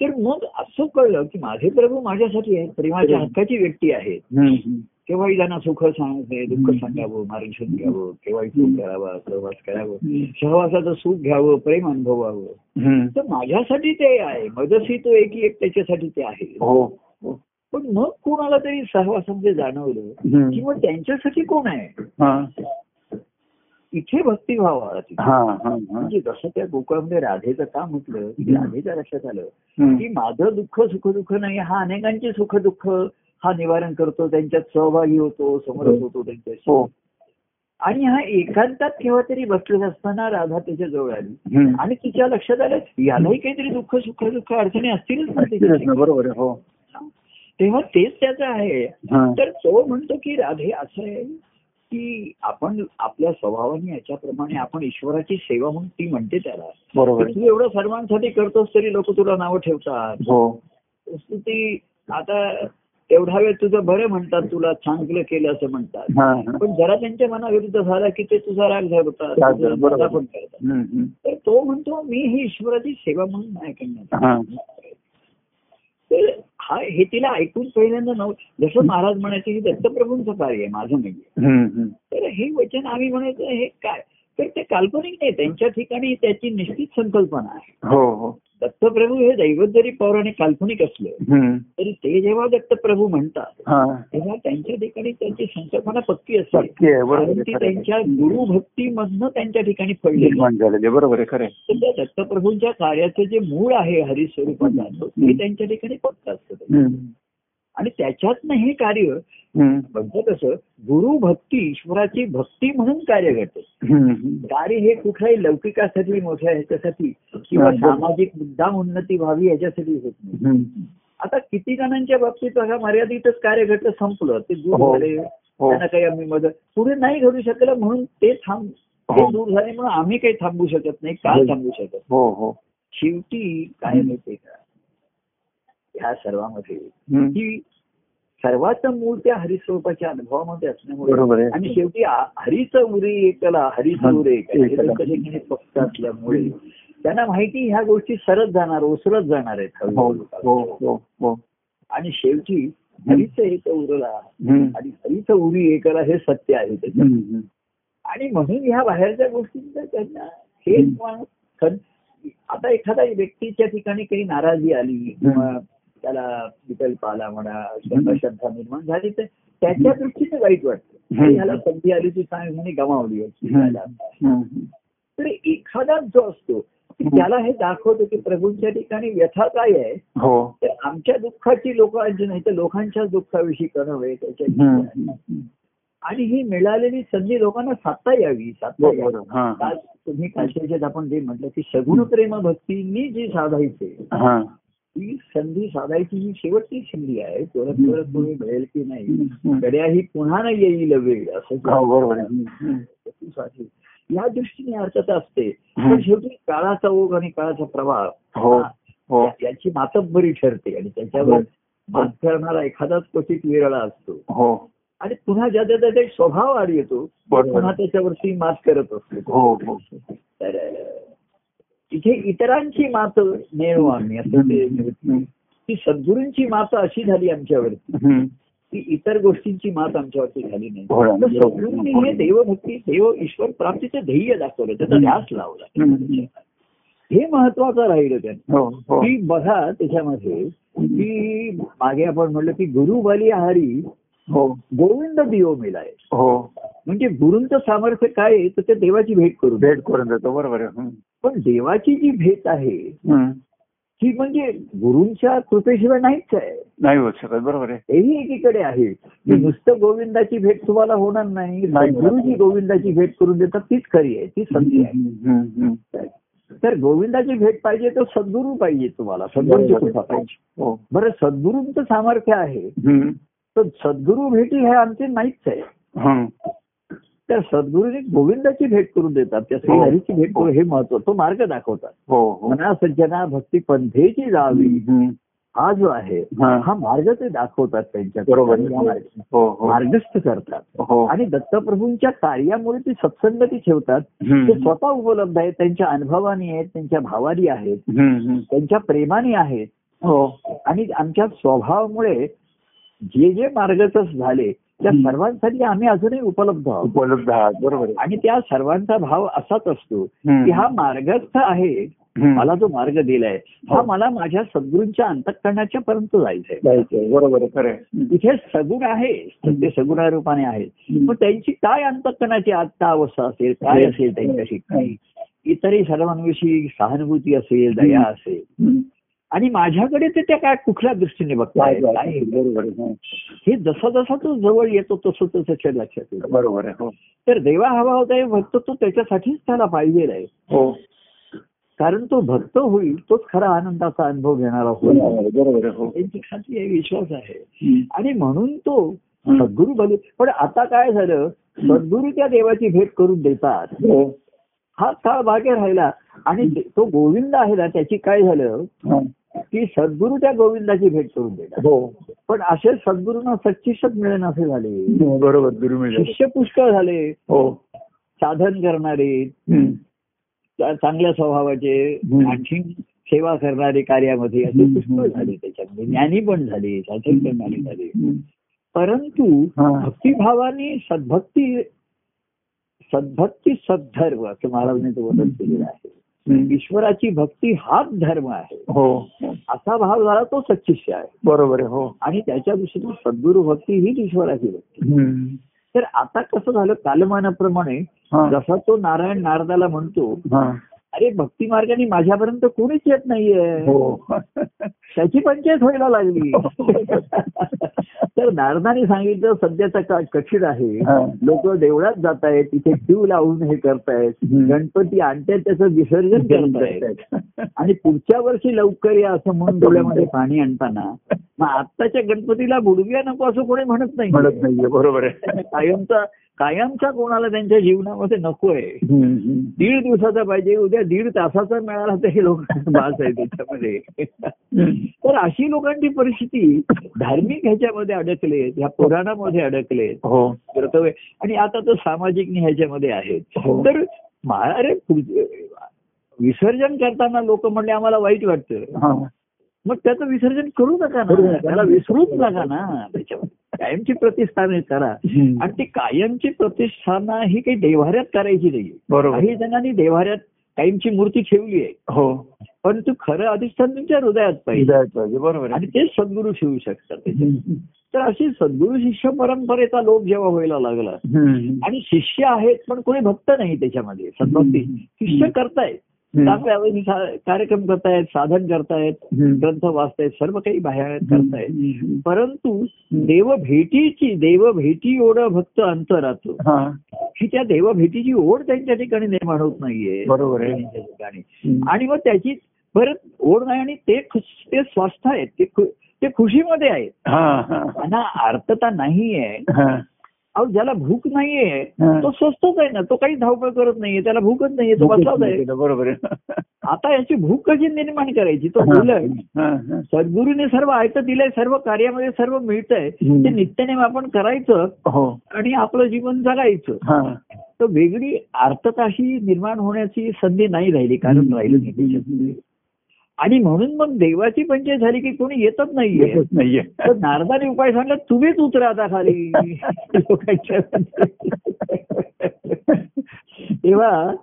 Speaker 2: तर मग असं कळलं की माझे प्रभू माझ्यासाठी आहेत प्रेमाच्या हक्काची व्यक्ती.
Speaker 1: हम्म.
Speaker 2: केव्हाही त्यांना सुख सांगायचे दुःख सांगावं मार्गदर्शन घ्यावं केव्हाही सुख करावा प्रवास करावं सहवासाचं सुख घ्यावं प्रेम अनुभवावं. तर माझ्यासाठी ते आहे मदसी तो एक एक त्याच्यासाठी ते आहे
Speaker 1: हो हो.
Speaker 2: पण मग कोणाला तरी सहवासामध्ये जाणवलं
Speaker 1: हम्म.
Speaker 2: की मग त्यांच्यासाठी कोण आहे इथे भक्तिभाव आला तिथे.
Speaker 1: हा हा.
Speaker 2: म्हणजे जसं त्या गोकुळामध्ये राधेचं का म्हटलं की राधेच्या लक्षात आलं. की माझं दुःख सुख दुःख नाही हा अनेकांचे सुख दुःख हा निवारण करतो त्यांच्यात सहभागी होतो समरस होतो त्यांच्याशी.
Speaker 1: हो.
Speaker 2: आणि हा एकांतात केव्हा तरी बसलेला असताना राधा त्याच्याजवळ आली. आणि तिच्या लक्षात आलं यालाही काहीतरी दुःख सुख दुःख अडचणी असतीलच.
Speaker 1: बरोबर हो.
Speaker 2: तेव्हा तेच त्याचं आहे.
Speaker 1: हा.
Speaker 2: तर तो म्हणतो की राधे असं आहे की आपण आपल्या स्वभावाने याच्याप्रमाणे आपण ईश्वराची सेवा म्हणून ती म्हणते त्याला.
Speaker 1: बरोबर.
Speaker 2: तू एवढं सर्वांसाठी करतोस तरी लोक तुला नावं ठेवतात.
Speaker 1: हो.
Speaker 2: ती आता एवढा वेळ तुझं बरं म्हणतात तुला चांगलं केलं असं म्हणतात
Speaker 1: हा हा.
Speaker 2: पण जरा त्यांच्या मनाविरुद्ध झाला की ते तुझा राग धरतात पण करतात. तर तो म्हणतो मी ही ईश्वराची सेवा म्हणून नाही करणार
Speaker 1: हा.
Speaker 2: तर हा हे तिला ऐकून पहिल्यांदा नव्हतं जसं महाराज म्हणायचे की दत्तप्रभूंचं कार्य आहे माझं.
Speaker 1: हम्म.
Speaker 2: तर हे वचन आम्ही म्हणायचं हे काय तर ते काल्पनिक नाही त्यांच्या ठिकाणी त्याची निश्चित संकल्पना आहे.
Speaker 1: हो हो.
Speaker 2: दत्तप्रभू हे दैवत जरी पौराणिक काल्पनिक असलं. तरी ते जेव्हा दत्तप्रभू म्हणतात
Speaker 1: हा.
Speaker 2: तेव्हा त्यांच्या ठिकाणी त्यांची संकल्पना पक्की असते. कारण ती. त्यांच्या गुरुभक्तीमधनं त्यांच्या ठिकाणी
Speaker 1: झालेले बरोबर आहे खरं
Speaker 2: त्या दत्तप्रभूंच्या कार्याचं जे मूळ आहे हरिस्वरूपात ते त्यांच्या ठिकाणी पक्क असतं. आणि त्याच्यातनं हे कार्य. म्हणजे कसं गुरु भक्ती ईश्वराची भक्ती म्हणून कार्य
Speaker 1: हम्म.
Speaker 2: कार्य हे कुठल्याही लौकिकासाठी मोठ्या ह्याच्यासाठी किंवा. सामाजिक मुद्दाम उन्नती व्हावी याच्यासाठी होत नाही. आता किती जणांच्या बाबतीत बघा मर्यादितच कार्य घडलं संपलं ते दूर
Speaker 1: हो.
Speaker 2: झाले
Speaker 1: हो
Speaker 2: त्यांना काही आम्ही मदत पुढे नाही घडू शकलं म्हणून ते थांब ते
Speaker 1: हो.
Speaker 2: दूर झाले म्हणून आम्ही काही थांबू शकत नाही का
Speaker 1: हो.
Speaker 2: थांबू शकत शेवटी काय माहितीये का या सर्वांमध्ये. की सर्वात मूळ त्या हरिस्वरूपाच्या अनुभवामध्ये असल्यामुळे आणि शेवटी हरीचं उरी एकला हरीचं उरे फक्त असल्यामुळे. त्यांना माहिती ह्या गोष्टी सरत जाणार ओसरत जाणार आहेत
Speaker 1: हो. हो हो
Speaker 2: आणि शेवटी हरीचं एक उरला. आणि हरीचं उरी एकला हे सत्य आहे त्याच्यात. आणि म्हणून ह्या बाहेरच्या गोष्टींचा त्यांना हे खन- आता एखाद्या व्यक्तीच्या ठिकाणी काही नाराजी आली किंवा त्याला विकल्प आला म्हणा श्रद्धा निर्माण झाली. तर त्याच्या दृष्टीने वाईट वाटतं. ह्याला संधी आली ती चांगली म्हणे गमावली. तर एखादा जो असतो त्याला हे दाखवतो की प्रभूंच्या ठिकाणी व्यथा काय आहे
Speaker 1: हो.
Speaker 2: तर आमच्या दुःखाची लोकांची नाही तर लोकांच्याच दुःखाविषयी कळावे त्याच्या. आणि ही मिळालेली संधी लोकांना साधता यावी साधता यावी. तुम्ही कालच्या आपण जे म्हटलं की सगुण प्रेम भक्तींनी जी साधायचे
Speaker 1: हा
Speaker 2: ही संधी साधायची ही शेवटची संधी आहे. परत परत कोणी मिळेल की नाही. गड्या ही पुन्हा नाही येईल वेळ असं
Speaker 1: हो.
Speaker 2: ती. या दृष्टीने अर्थता असते. पण शेवटी काळाचा ओघ आणि काळाचा प्रभाव
Speaker 1: हो हो
Speaker 2: याची मातब्बरी ठरते आणि त्याच्यावर मात करणारा एखादाच क्वचित विरळा असतो. आणि पुन्हा ज्याचा त्याचा एक स्वभाव आड येतो. पुन्हा त्याच्यावरती मात करत असतो. तर इथे इतरांची मात नेणू आम्ही असं ते
Speaker 1: हम्म.
Speaker 2: ती सद्गुरूंची मात अशी झाली आमच्यावरती. की इतर गोष्टींची मात आमच्यावरती झाली नाही.
Speaker 1: हो
Speaker 2: सद्गुरूंनी हे देवभक्ती देव ईश्वर प्राप्तीचं ध्येय दाखवलं त्याचा ध्यास लावला. हे महत्वाचं राहिलं त्यांना
Speaker 1: हो हो.
Speaker 2: की बघा त्याच्यामध्ये की मागे आपण म्हणलं की गुरु बली हरी
Speaker 1: हो.
Speaker 2: गोविंद दियो मिलाय.
Speaker 1: हो.
Speaker 2: म्हणजे गुरूंचं सामर्थ्य काय तर ते देवाची भेट करून
Speaker 1: भेट करून देतो. बरोबर.
Speaker 2: पण देवाची जी भेट आहे. ती म्हणजे गुरूंच्या कृपेशिवाय नाहीच आहे.
Speaker 1: नाही होत शकत बरोबर आहे.
Speaker 2: तेही एकीकडे आहे. की नुसतं गोविंदाची भेट तुम्हाला होणार नाही. गुरुजी गोविंदाची भेट करून देतात तीच खरी आहे ती संधी आहे. तर गोविंदाची भेट पाहिजे तर सद्गुरू पाहिजे तुम्हाला सद्गुरूची कृपा पाहिजे.
Speaker 1: हो
Speaker 2: बरं सद्गुरूंचं सामर्थ्य आहे. तर सद्गुरू भेटी हे आमचे नाहीच आहे. तर सद्गुरूने गोविंदाची भेट करून देतात. त्या श्रीहरीची भेट करून हे महत्त्व तो मार्ग दाखवतात.
Speaker 1: हो हो.
Speaker 2: मना सज्जना भक्ती पंथेची जावी. हा जो आहे
Speaker 1: हा.
Speaker 2: हा मार्ग ते दाखवतात त्यांच्या
Speaker 1: बरोबर हो हो
Speaker 2: मार्गस्थ करतात.
Speaker 1: हो.
Speaker 2: आणि दत्तप्रभूंच्या कार्यामुळे ती सत्संगती ठेवतात. ते स्वतः उपलब्ध आहेत त्यांच्या अनुभवानी आहेत त्यांच्या भावानी आहेत. त्यांच्या प्रेमाने आहेत.
Speaker 1: हो.
Speaker 2: आणि आमच्या स्वभावामुळे जे जे मार्गस्थ झाले त्या. सर्वांसाठी आम्ही अजूनही उपलब्ध आहोत
Speaker 1: उपलब्ध आहात बरोबर
Speaker 2: आणि त्या सर्वांचा भाव असाच असतो. की हा मार्गस्थ आहे. मला जो मार्ग दिलाय हा
Speaker 1: हो.
Speaker 2: मला माझ्या सद्गुरूंच्या अंतकरणाच्या पर्यंत जायचंय.
Speaker 1: बरोबर खरं
Speaker 2: सगुण आहे ते सगुणा रूपाने आहेत. पण त्यांची काय अंतकरणाची आत्ता अवस्था असेल काय असेल त्यांच्या ठिकाणी इतरही सर्वांविषयी सहानुभूती असेल दया असेल. आणि माझ्याकडे ते त्या काय कुठल्या दृष्टीने बघताय?
Speaker 1: बरोबर हो.
Speaker 2: जसा जसा तो जवळ येतो तसं तसं त्याच्या लक्षात येतो.
Speaker 1: बरोबर आहे हो.
Speaker 2: तर देवा हवा होता हे भक्त तो त्याच्यासाठीच त्याला पाहिजे आहे.
Speaker 1: हो.
Speaker 2: कारण तो भक्त होईल तोच खरा आनंदाचा अनुभव घेणारा होईल.
Speaker 1: बरोबर बरोबर हो.
Speaker 2: त्यांची खात्री आहे विश्वास आहे. आणि म्हणून तो. सद्गुरू बली पण आता काय झालं? सद्गुरू त्या देवाची भेट करून देतात.
Speaker 1: हो.
Speaker 2: काळ मागे राहिला आणि ते- गोविंद आहे ना त्याची काय झालं. की सद्गुरू त्या गोविंदाची भेट करून देतात
Speaker 1: हो
Speaker 2: पण असे सद्गुरूंना सच्चिष्टच मिळेल असे झाले
Speaker 1: बरोबर.
Speaker 2: शिष्य पुष्कळ झाले
Speaker 1: हो
Speaker 2: साधन करणारे चांगल्या स्वभावाचे. आणखी सेवा करणारे कार्यामध्ये असे. पुष्कळ झाले त्याच्यामध्ये ज्ञानी पण झाले साधन करणारे झाले. परंतु. भक्तिभावाने सद्भक्ती सद्भक्ती सद्धर्म असं महाराजांनी तो वर्णन केलेलं आहे. ईश्वराची भक्ती हाच धर्म आहे
Speaker 1: हो
Speaker 2: असा भाव झाला तो सच्चिष्य आहे
Speaker 1: बरोबर आहे हो
Speaker 2: आणि त्याच्या दृष्टीने सद्गुरु भक्ती हीच ईश्वराची भक्ती. तर आता कसं झालं कालमानाप्रमाणे. जसा तो नारायण नारदाला म्हणतो. अरे भक्ती मार्गाने माझ्यापर्यंत कोणीच येत नाहीये
Speaker 1: हो
Speaker 2: त्याची पंचायत व्हायला लागली तर नारदाने सांगितलं सध्याचा काळ कठीण आहे. लोक देवळात जात आहेत तिथे क्यू लावून हे करतायत. गणपती आणतायत त्याचं विसर्जन करतायत आणि पुढच्या वर्षी लवकर या असं म्हणून डोळ्यामध्ये पाणी आणताना मग आत्ताच्या गणपतीला बुडव्या नको असं कोणी म्हणत नाही
Speaker 1: म्हणत नाहीये बरोबर आहे.
Speaker 2: कायमचा कायमचा कोणाला त्यांच्या जीवनामध्ये
Speaker 1: हम्म, हम्म.
Speaker 2: दीड दिवसाचा पाहिजे उद्या दीड तासाचा मिळाला तर हे लोक बास आहे त्याच्यामध्ये. तर अशी लोकांची परिस्थिती धार्मिक ह्याच्यामध्ये अडकले ह्या पुराणामध्ये अडकले
Speaker 1: हो.
Speaker 2: कर्तव्य. आणि आता तर सामाजिक ह्याच्यामध्ये आहेत.
Speaker 1: हो.
Speaker 2: तर अरे विसर्जन करताना लोक म्हणले आम्हाला वाईट वाटतं. मग त्याचं विसर्जन करू नका ना. त्याला विसरूच नका ना. त्याच्यामध्ये कायमची प्रतिष्ठान करा. आणि ती कायमची प्रतिष्ठाना ही काही देव्हाऱ्यात करायची नाही
Speaker 1: बरोबर.
Speaker 2: काही जणांनी देव्हाऱ्यात कायमची मूर्ती ठेवली आहे.
Speaker 1: हो.
Speaker 2: परंतु खरं अधिष्ठान तुमच्या हृदयात पाहिजे.
Speaker 1: बरोबर
Speaker 2: आणि
Speaker 1: आहे
Speaker 2: ते सद्गुरू शिवू शकतात त्याच्यात. तर अशी सद्गुरू शिष्य परंपरेचा लोक जेव्हा व्हायला लागला. आणि शिष्य आहेत पण कोणी भक्त नाही त्याच्यामध्ये. सद्भक्ती शिष्य करतायत. चांगल्या कार्यक्रम करतायत साधन करतायत. ग्रंथ वाचतायत सर्व काही बाहेर करतायत. परंतु देव भेटीची देव भेटी ओढ भक्त अंतरात
Speaker 1: हा.
Speaker 2: त्या देव भेटीची ओढ त्यांच्या ठिकाणी निर्माण होत नाहीये.
Speaker 1: बरोबर आहे.
Speaker 2: त्यांच्या ठिकाणी. आणि मग त्याची परत ओढ नाही आणि ते ते स्वस्थ आहेत. ते खुशीमध्ये आहेत. त्यांना आर्तता नाहीये. अहो ज्याला भूक नाहीये. तो स्वस्तच आहे ना तो काही धावपळ करत नाहीये त्याला भूकच नाहीये तो बसलाच आहे
Speaker 1: बरोबर
Speaker 2: आता याची भूक कशी निर्माण करायची तो
Speaker 1: हा.
Speaker 2: सद्गुरूने सर्व आयतं दिलंय सर्व कार्यामध्ये सर्व मिळतंय. ते नित्यनेम आपण करायचं
Speaker 1: हो
Speaker 2: आणि आपलं जीवन जगायचं तर वेगळी ही निर्माण होण्याची संधी नाही राहिली कारण राहिलं. आणि म्हणून मग देवाची पंचायत झाली की कोणी येतच नाहीये.
Speaker 1: नाहीये.
Speaker 2: तर नारदाने उपाय सांगला तुम्हीच उतरा आता खाली. लोकांच्या तेव्हा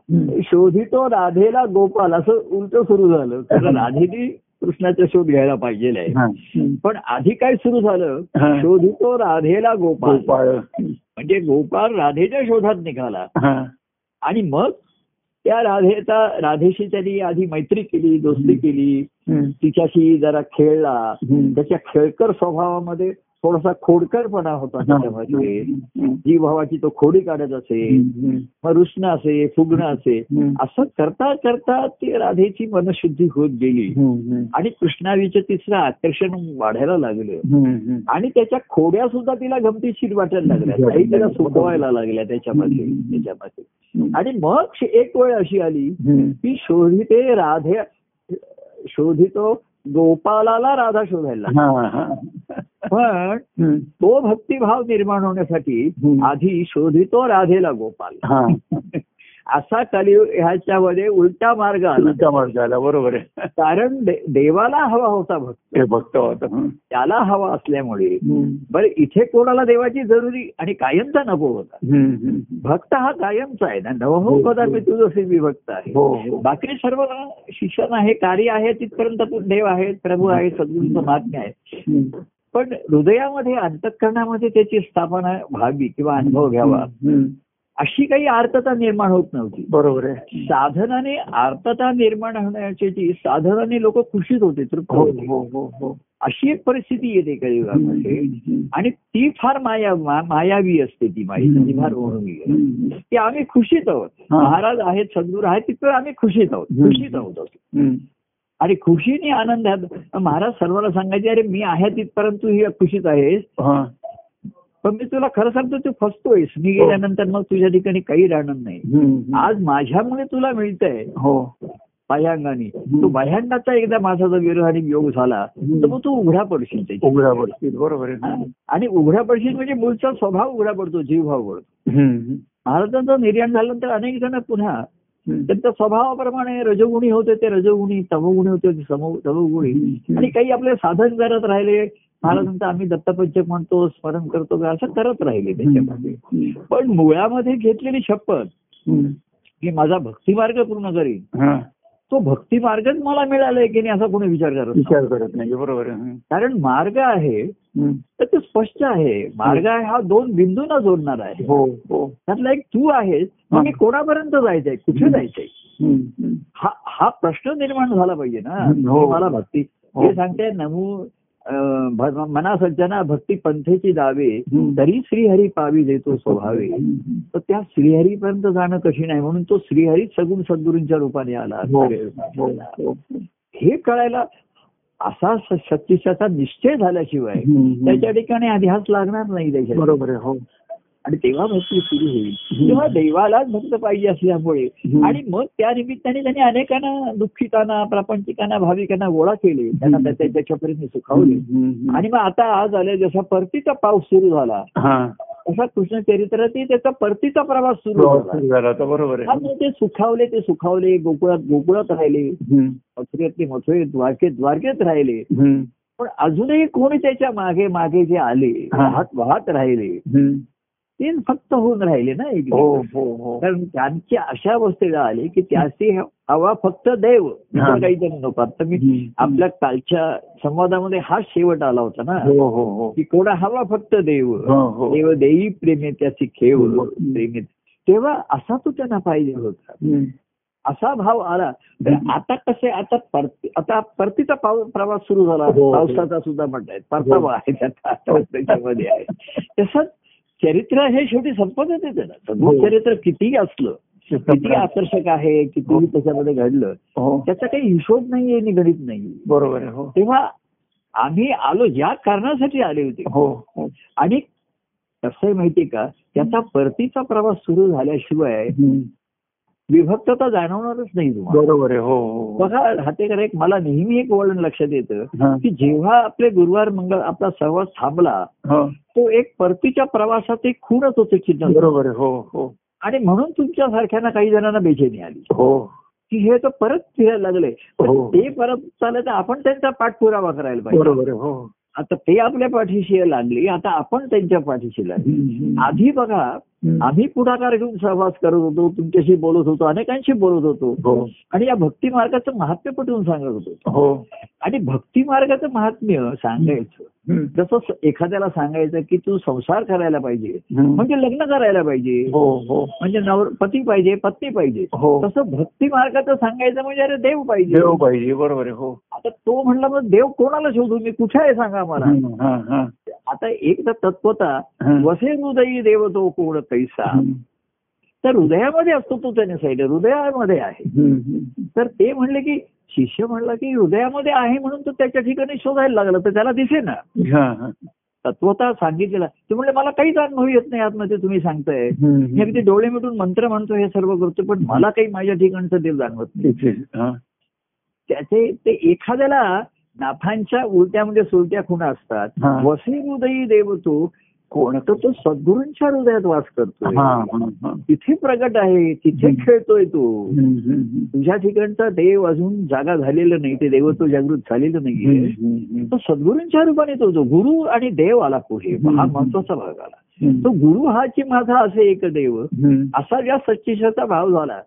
Speaker 2: शोधितो राधेला गोपाल असं उलट सुरू झालं. कारण राधेने कृष्णाचा शोध घ्यायला पाहिजे आहे. पण आधी काय सुरू झालं. शोधितो राधेला गोपाल. म्हणजे गोपाल राधेच्या शोधात निघाला. आणि मग त्या राधेचा राधेशी त्यांनी आधी मैत्री केली दोस्ती केली. तिच्याशी जरा खेळला. त्याच्या खेळकर स्वभावामध्ये थोडासा खोडकरपणा होता त्याच्यामध्ये.
Speaker 1: हम्म.
Speaker 2: जीवभावाची तो खोडी काढत असे. मग रुसणं असे फुगणं असे. असं करता करता ती राधेची मनशुद्धी होत गेली. आणि कृष्णावीचं तिसरं आकर्षण वाढायला लागलं. आणि त्याच्या खोड्या सुद्धा तिला गमतीशीर वाटायला लागल्या. काही तिला सुकवायला लागल्या त्याच्यामध्ये. त्याच्यामध्ये. आणि मग एक वेळ अशी आली. की शोधिते राधे शोधितो गोपालाला राधा शोधायला.
Speaker 1: हा, हा.
Speaker 2: पण. तो भक्तिभाव निर्माण होण्यासाठी. आधी शोधितो राधेला गोपाल
Speaker 1: हा.
Speaker 2: असा कलियुग ह्याच्यामध्ये उलटा मार्ग आला.
Speaker 1: उलटा मार्ग आला बरोबर आहे.
Speaker 2: कारण देवाला हवा होता भक्त
Speaker 1: भक्त होत. हं.
Speaker 2: त्याला हवा असल्यामुळे. बरं इथे कोणाला देवाची जरुरी आणि कायमचा नको होता. भक्त हा कायमचा आहे ना. नवहो कदापि तुझं मी भक्त आहे.
Speaker 1: हो हो.
Speaker 2: बाकी सर्व शिक्षण आहे कार्य आहे तिथपर्यंत देव आहेत प्रभू आहे सद्गुरूंचं महात्म्य आहे. पण हृदयामध्ये अंतःकरणामध्ये त्याची स्थापना व्हावी किंवा अनुभव घ्यावा. अशी काही आर्तता निर्माण होत नव्हती
Speaker 1: बरोबर आहे
Speaker 2: साधनाने आर्तता निर्माण होण्याची जी साधनाने लोक खुशीत होते तृप्त
Speaker 1: हो
Speaker 2: होते
Speaker 1: हो हो हो
Speaker 2: अशी एक परिस्थिती येते कलियुगामध्ये
Speaker 1: हम्म.
Speaker 2: आणि ती फार माया मायावी असते ती माहिती ती फार.
Speaker 1: हम्म.
Speaker 2: की आम्ही खुशीत आहोत. महाराज आहेत सद्गुरू आहेत तिथं आम्ही खुशीत आहोत. खुशीत आहोत. आणि खुशीने आनंदात महाराज सर्वांना सांगायचे अरे मी आहे तिथपर्यंत तू ही खुशीत आहेस. पण मी तुला खरं सांगतो तू फसतोयस मी गेल्यानंतर मग तुझ्या ठिकाणी काही राहणार नाही. आज माझ्यामुळे तुला मिळतंय.
Speaker 1: हो.
Speaker 2: बाह्यांगाने. तू बाह्यांगाचा एकदा माझा जर विरोध आणि वियोग झाला तर मग तू उघडा पडशील
Speaker 1: उघडा पडतील बरोबर
Speaker 2: हा?
Speaker 1: आहे
Speaker 2: आणि उघडा पडशील म्हणजे मूळचा स्वभाव उघडा पडतो जीवभाव पडतो. महाराजांचं निर्याण झाल्यानंतर अनेक जण पुन्हा. त्यांच्या स्वभावाप्रमाणे रजोगुणी होते ते रजोगुणी तमोगुणी होते ते समो तमोगुणी.
Speaker 1: हम्म.
Speaker 2: आणि काही आपले साधन करत राहिले महाराजांचं आम्ही दत्तपंचक म्हणतो स्मरण करतो असं करत राहिले त्याच्यामध्ये. पण मुळामध्ये घेतलेली शपथ. की माझा भक्तिमार्ग पूर्ण करीन. तो भक्ती मार्गच मला मिळालाय की नाही असा कोणी विचार करत.
Speaker 1: विचार करत नाही बरोबर.
Speaker 2: कारण मार्ग आहे. तर ते स्पष्ट आहे मार्ग आहे हा दोन बिंदूंना जोडणार आहे
Speaker 1: हो हो
Speaker 2: त्यातला एक तू आहेस मी कोणापर्यंत जायचंय कुठे जायचंय
Speaker 1: हं. हं.
Speaker 2: प्रश्न निर्माण झाला पाहिजे ना
Speaker 1: हो.
Speaker 2: मला भक्ती
Speaker 1: हो.
Speaker 2: सांगते नमू मना सज्जना भक्ती पंथेची दावे. तरी श्रीहरी पावी देतो स्वभावे. तर त्या श्रीहरीपर्यंत जाणं कशी नाही म्हणून तो श्रीहरीच सगुण सद्गुरूंच्या रूपाने आला
Speaker 1: हो. हो. हो.
Speaker 2: हे कळायला असा स- शक्तीचा निश्चय झाल्याशिवाय. त्याच्या ठिकाणी अध्यास लागणार नाही त्याच्या
Speaker 1: बरोबर आहे हो
Speaker 2: आणि तेव्हा भक्ती सुरू होईल. तेव्हा देवालाच भक्त पाहिजे असल्यामुळे. आणि मग त्या निमित्ताने त्यांनी अनेकांना दुःखितांना प्रापंचिकांना भाविकांना गोळा केले. त्यांना त्याच्यापर्यंत सुखावले. आणि मग आता आज आले जसा परतीचा पाऊस सुरू झाला. तसा कृष्ण चरित्रातही त्याचा परतीचा प्रवास सुरू झाला.
Speaker 1: बरोबर
Speaker 2: ते सुखावले ते सुखावले गोकुळात गोकुळात राहिले. मथुरेतले मथुरे द्वारकेत द्वारकेत राहिले. पण अजूनही कोणी त्याच्यामागे मागे जे आले. वाहत वाहत राहिले. ते फक्त होऊन राहिले ना एक
Speaker 1: हो हो हो.
Speaker 2: कारण त्यांची अशा अवस्थेला आले की त्याची हवा फक्त देव
Speaker 1: हा.
Speaker 2: काही तरी नको आता मी. आपल्या कालच्या संवादामध्ये हाच शेवट आला होता ना.
Speaker 1: हो हो हो.
Speaker 2: की कोणा हवा फक्त देव
Speaker 1: हो हो.
Speaker 2: देव देई प्रेमे त्याची
Speaker 1: हो.
Speaker 2: प्रेमे. तेव्हा असा तो त्यांना पाहिजे होता. असा भाव आला. तर आता कसे आता परती आता परतीचा प्रवास सुरू झाला.
Speaker 1: हो.
Speaker 2: पावसाचा सुद्धा म्हणतायत परतावा आहे त्याचा. आता त्याच्यामध्ये आहे. तसंच चरित्र हे शेवटी संपतच आहे त्याला.
Speaker 1: हो.
Speaker 2: चरित्र कितीही असलं किती आकर्षक आहे कितीही त्याच्यामध्ये घडलं
Speaker 1: हो.
Speaker 2: त्याचा काही हिशोब नाहीये निगडीत नाही
Speaker 1: बरोबर आहे हो.
Speaker 2: तेव्हा आम्ही आलो या कारणासाठी आले होते.
Speaker 1: हो. हो
Speaker 2: आणि कसं माहितीये का? त्याचा परतीचा प्रवास सुरू झाल्याशिवाय. विभक्तता जाणवणारच नाही तुम्हाला.
Speaker 1: बरोबर आहे हो हो
Speaker 2: बघा हातेकर एक मला नेहमी एक वळण लक्षात येतं
Speaker 1: हा.
Speaker 2: की जेव्हा आपले गुरुवार मंगळ आपला सहवास थांबला
Speaker 1: हो.
Speaker 2: तो एक परतीच्या प्रवासात एक खूणच होते चिन्ह
Speaker 1: बरोबर आहे हो हो.
Speaker 2: आणि म्हणून तुमच्या सारख्यांना काही जणांना बेचैनी आली.
Speaker 1: हो.
Speaker 2: की हे तर परत फिरायला लागले.
Speaker 1: हो.
Speaker 2: ते परत चालत आपण त्यांचा पाठपुरावा करायला पाहिजे.
Speaker 1: बरोबर हो.
Speaker 2: आता ते आपल्या पाठीशी लागले आता आपण त्यांच्या पाठीशी लागले. आधी बघा. आम्ही पुढाकार घेऊन सहवास करत होतो तुमच्याशी बोलत होतो अनेकांशी बोलत होतो.
Speaker 1: हो.
Speaker 2: आणि या भक्ती मार्गाचं महात्म्य पटवून सांगत होतो.
Speaker 1: हो.
Speaker 2: आणि भक्ती मार्गाचं महात्म्य सांगायचं. जसं एखाद्याला सांगायचं की तू संसार करायला पाहिजे. म्हणजे लग्न करायला पाहिजे.
Speaker 1: हो हो.
Speaker 2: म्हणजे नवर पती पाहिजे पत्नी पाहिजे. तसं भक्ती मार्गाचं सांगायचं म्हणजे अरे देव पाहिजे.
Speaker 1: देव पाहिजे बरोबर आहे हो.
Speaker 2: आता तो म्हणला मग देव कोणाला शोधू? मी कुठे आहे सांगा मला. आता एक तर तत्वता. वसे हृदयी देव तो कोण कैसा. तर हृदयामध्ये असतो तो त्याने सांगितलं हृदयामध्ये आहे. तर ते म्हणले की शिष्य म्हणला की हृदयामध्ये आहे म्हणून तो त्याच्या ठिकाणी शोधायला लागला तर त्याला दिसे ना
Speaker 1: हा.
Speaker 2: सांगितलेला ते म्हणले मला काहीच अनुभव येत नाही आतमध्ये तुम्ही सांगताय मी. अगदी डोळे मिटून मंत्र म्हणतो हे सर्व करतो पण मला काही माझ्या ठिकाणचं देव जाणवत नाही. त्याचे ते एखाद्याला नाथांच्या उलट्या म्हणजे सुलट्या खुणा असतात. वसी हृदयी देव तो कोण तर तो सद्गुरूंच्या हृदयात वास करतोय
Speaker 1: हा.
Speaker 2: तिथे प्रगट आहे तिथे. खेळतोय तो तुझ्या ठिकाणचा देव अजून जागा झालेलं नाही ते देव तो जागृत झालेलं नाहीये तो सद्गुरूंच्या रूपाने तो जो गुरु आणि देव आला पुढे हा. महत्त्वाचा भाग आला. तो गुरु हाची माझा असे एक देव. असा ज्या सच्चिशाचा भाव झाला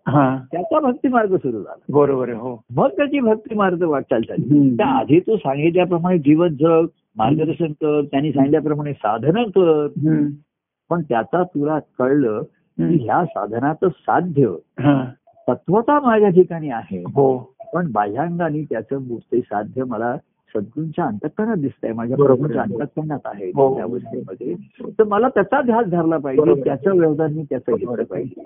Speaker 2: त्याचा भक्ती मार्ग सुरू झाला
Speaker 1: बरोबर हो
Speaker 2: मग त्याची भक्ती मार्ग वाटचाल झाली. त्या आधी तू सांगितल्याप्रमाणे जीवन जग मार्गदर्शन कर त्यांनी सांगितल्याप्रमाणे साधनं कर. पण त्याचा तुला कळलं की. ह्या साधनाचं साध्य. तत्वता माझ्या ठिकाणी आहे
Speaker 1: हो
Speaker 2: पण बाह्यांगाने त्याचं साध्य मला सद्गुरूंच्या अंतकरणात दिसतंय माझ्या
Speaker 1: बरोबर
Speaker 2: प्रभूंच्या
Speaker 1: आहे.
Speaker 2: अंतकरणात आहे
Speaker 1: हो.
Speaker 2: त्या अवस्थेमध्ये तर मला त्याचा ध्यास धरला पाहिजे. त्याचं व्यवधान मी त्याचं घेतलं पाहिजे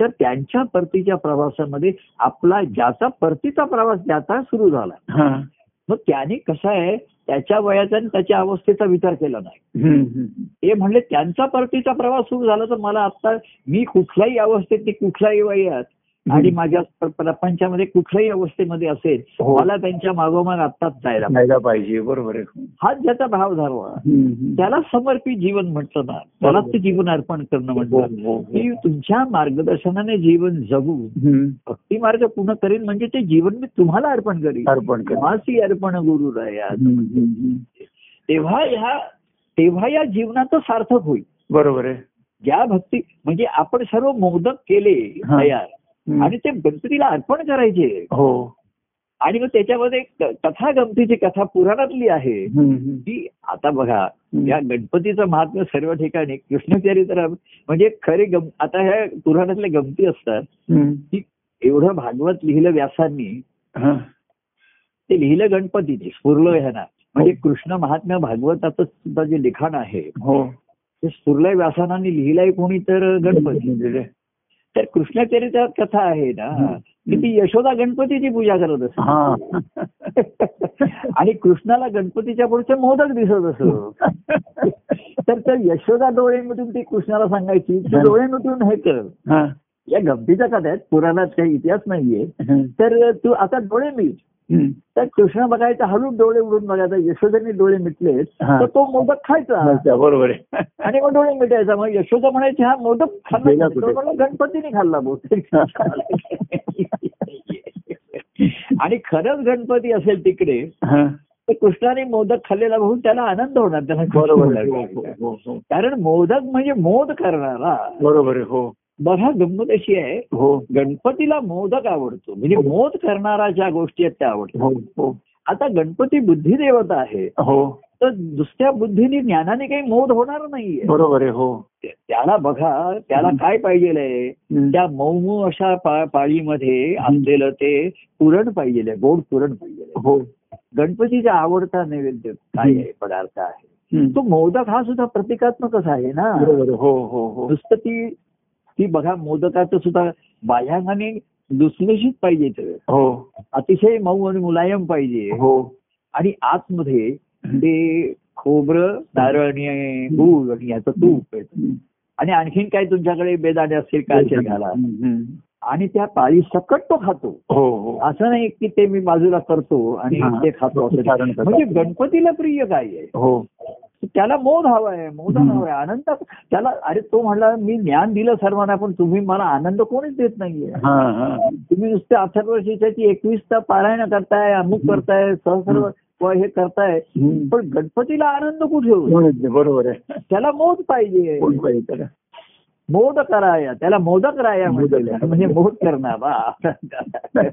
Speaker 2: तर त्यांच्या परतीच्या प्रवासामध्ये आपला ज्याचा परतीचा प्रवास ज्याचा सुरू झाला
Speaker 1: हा.
Speaker 2: मग त्याने कसं आहे त्याच्या वयाचा आणि त्याच्या अवस्थेचा विचार केला नाही. ते म्हणले त्यांचा परतीचा प्रवास सुरू झाला तर मला आता मी कुठल्याही अवस्थेत कुठल्याही वयात आणि माझ्या प्र- प्रपंचामध्ये कुठल्याही अवस्थेमध्ये असेल
Speaker 1: हो.
Speaker 2: मला त्यांच्या मागोमाग आत्ताच जायला पाहिजे.
Speaker 1: बरोबर
Speaker 2: हाच ज्याचा भाव धरवा. त्याला समर्पित जीवन म्हटलं ना त्यालाच ते जीवन अर्पण करणं
Speaker 1: हो,
Speaker 2: म्हटलं
Speaker 1: हो, हो.
Speaker 2: की तुमच्या मार्गदर्शनाने जीवन जगू. भक्ती मार्ग पूर्ण करीन म्हणजे ते जीवन मी तुम्हाला अर्पण करीन
Speaker 1: अर्पण कर
Speaker 2: तुम्हासी अर्पण गुरु राया. तेव्हा ह्या तेव्हा या जीवनाचं सार्थक होईल
Speaker 1: बरोबर आहे
Speaker 2: ज्या भक्ती म्हणजे आपण सर्व मोदक केले
Speaker 1: हा.
Speaker 2: तयार. आणि ते गणपतीला अर्पण करायचे
Speaker 1: हो
Speaker 2: आणि मग त्याच्यामध्ये कथा गमतीची कथा पुराणातली आहे. की आता बघा. या गणपतीचं महात्म्य सर्व ठिकाणी कृष्णचरित्र म्हणजे खरे गम आता ह्या पुराणातल्या गमती असतात. की एवढं भागवत लिहिलं व्यासांनी
Speaker 1: हा.
Speaker 2: ते लिहिलं गणपतीने स्फुरलं ह्याना म्हणजे कृष्ण महात्म्य भागवताचं सुद्धा जे लिखाण आहे
Speaker 1: हो
Speaker 2: ते स्फुरलंय व्यासानांनी लिहिलंय कोणी तर गणपती
Speaker 1: दिले.
Speaker 2: तर कृष्णचरित्रात कथा आहे ना की ती यशोदा गणपतीची पूजा करत असते आणि कृष्णाला गणपतीच्या पुढचे मोदक दिसत असत तर त्या यशोदा डोळे मिटून ती कृष्णाला सांगायची तू
Speaker 1: हा.
Speaker 2: हे कर. या गमतीच्या कथा आहेत पुराणात काही इतिहास नाहीये. तर तू आता डोळे
Speaker 1: हं.
Speaker 2: तर कृष्ण बघायचा हळूच डोळे उडून बघायचा. यशोदाने डोळे मिटले. तर तो मोदक खायचा.
Speaker 1: बरोबर आहे.
Speaker 2: आणि मग डोळे मिटायचा. मग यशोदा म्हणायची हा मोदक खाल्ला गणपतीने खाल्ला बहुतेक आणि खरंच गणपती असेल तिकडे. तर कृष्णाने मोदक खाल्लेला बघून त्याला आनंद होणार त्याला
Speaker 1: बरोबर हो, हो, हो.
Speaker 2: कारण मोदक म्हणजे मोद करणारा.
Speaker 1: बरोबर हो.
Speaker 2: बघा गंमत अशी आहे
Speaker 1: हो.
Speaker 2: गणपतीला मोदक आवडतो. म्हणजे मोद करणारा ज्या गोष्टी आहेत त्या आवडतात.
Speaker 1: हो हो.
Speaker 2: आता गणपती बुद्धी देवता आहे
Speaker 1: हो.
Speaker 2: तर दुसऱ्या बुद्धीने ज्ञानाने काही मोद होणार नाहीये.
Speaker 1: बरोबर आहे हो.
Speaker 2: त्याला बघा त्याला काय पाहिजे
Speaker 1: हं.
Speaker 2: त्या मऊ अशा पाळीमध्ये असलेलं ते पुरण पाहिजे गोड पुरण पाहिजे
Speaker 1: हो.
Speaker 2: गणपतीचा आवडता नैवेद्य काय आहे पदार्थ आहे?
Speaker 1: हं.
Speaker 2: तो मोदक हा सुद्धा प्रतिकात्मकच आहे ना.
Speaker 1: हो हो हो.
Speaker 2: नुसतं ती ती बघा मोदकाचं सुद्धा बाह्यांगाने लुसलुशीत पाहिजे
Speaker 1: हो.
Speaker 2: अतिशय मऊ आणि मुलायम पाहिजे.
Speaker 1: हो.
Speaker 2: आणि आतमध्ये ते खोबरं नारळ आणि गूळ आणि याचं तूप. आणि आणखीन काय तुमच्याकडे बेदाणे असतील काय असेल घाला. आणि त्या पाळी सकट तो खातो.
Speaker 1: हो हो.
Speaker 2: असं नाही की ते मी बाजूला करतो आणि. ते खातो असं. म्हणजे गणपतीला प्रिय काय आहे?
Speaker 1: हो.
Speaker 2: त्याला मोद हवाय मोद
Speaker 1: हम्म.
Speaker 2: हवाय. आनंद त्याला अरे तो म्हणला मी ज्ञान दिलं सर्वांना पण तुम्ही मला आनंद कोणीच देत नाहीये. तुम्ही नुसते अथर्व शीर्षाची एकवीस पारायण करताय अमुक करताय सहस्र व हे करताय. पण गणपतीला आनंद कुठे
Speaker 1: बरोबर आहे.
Speaker 2: त्याला मोद पाहिजे.
Speaker 1: कोण पाहिजे त्याला.
Speaker 2: मोद कराया त्याला मोदक राया. म्हणजे म्हणजे मोद करणारा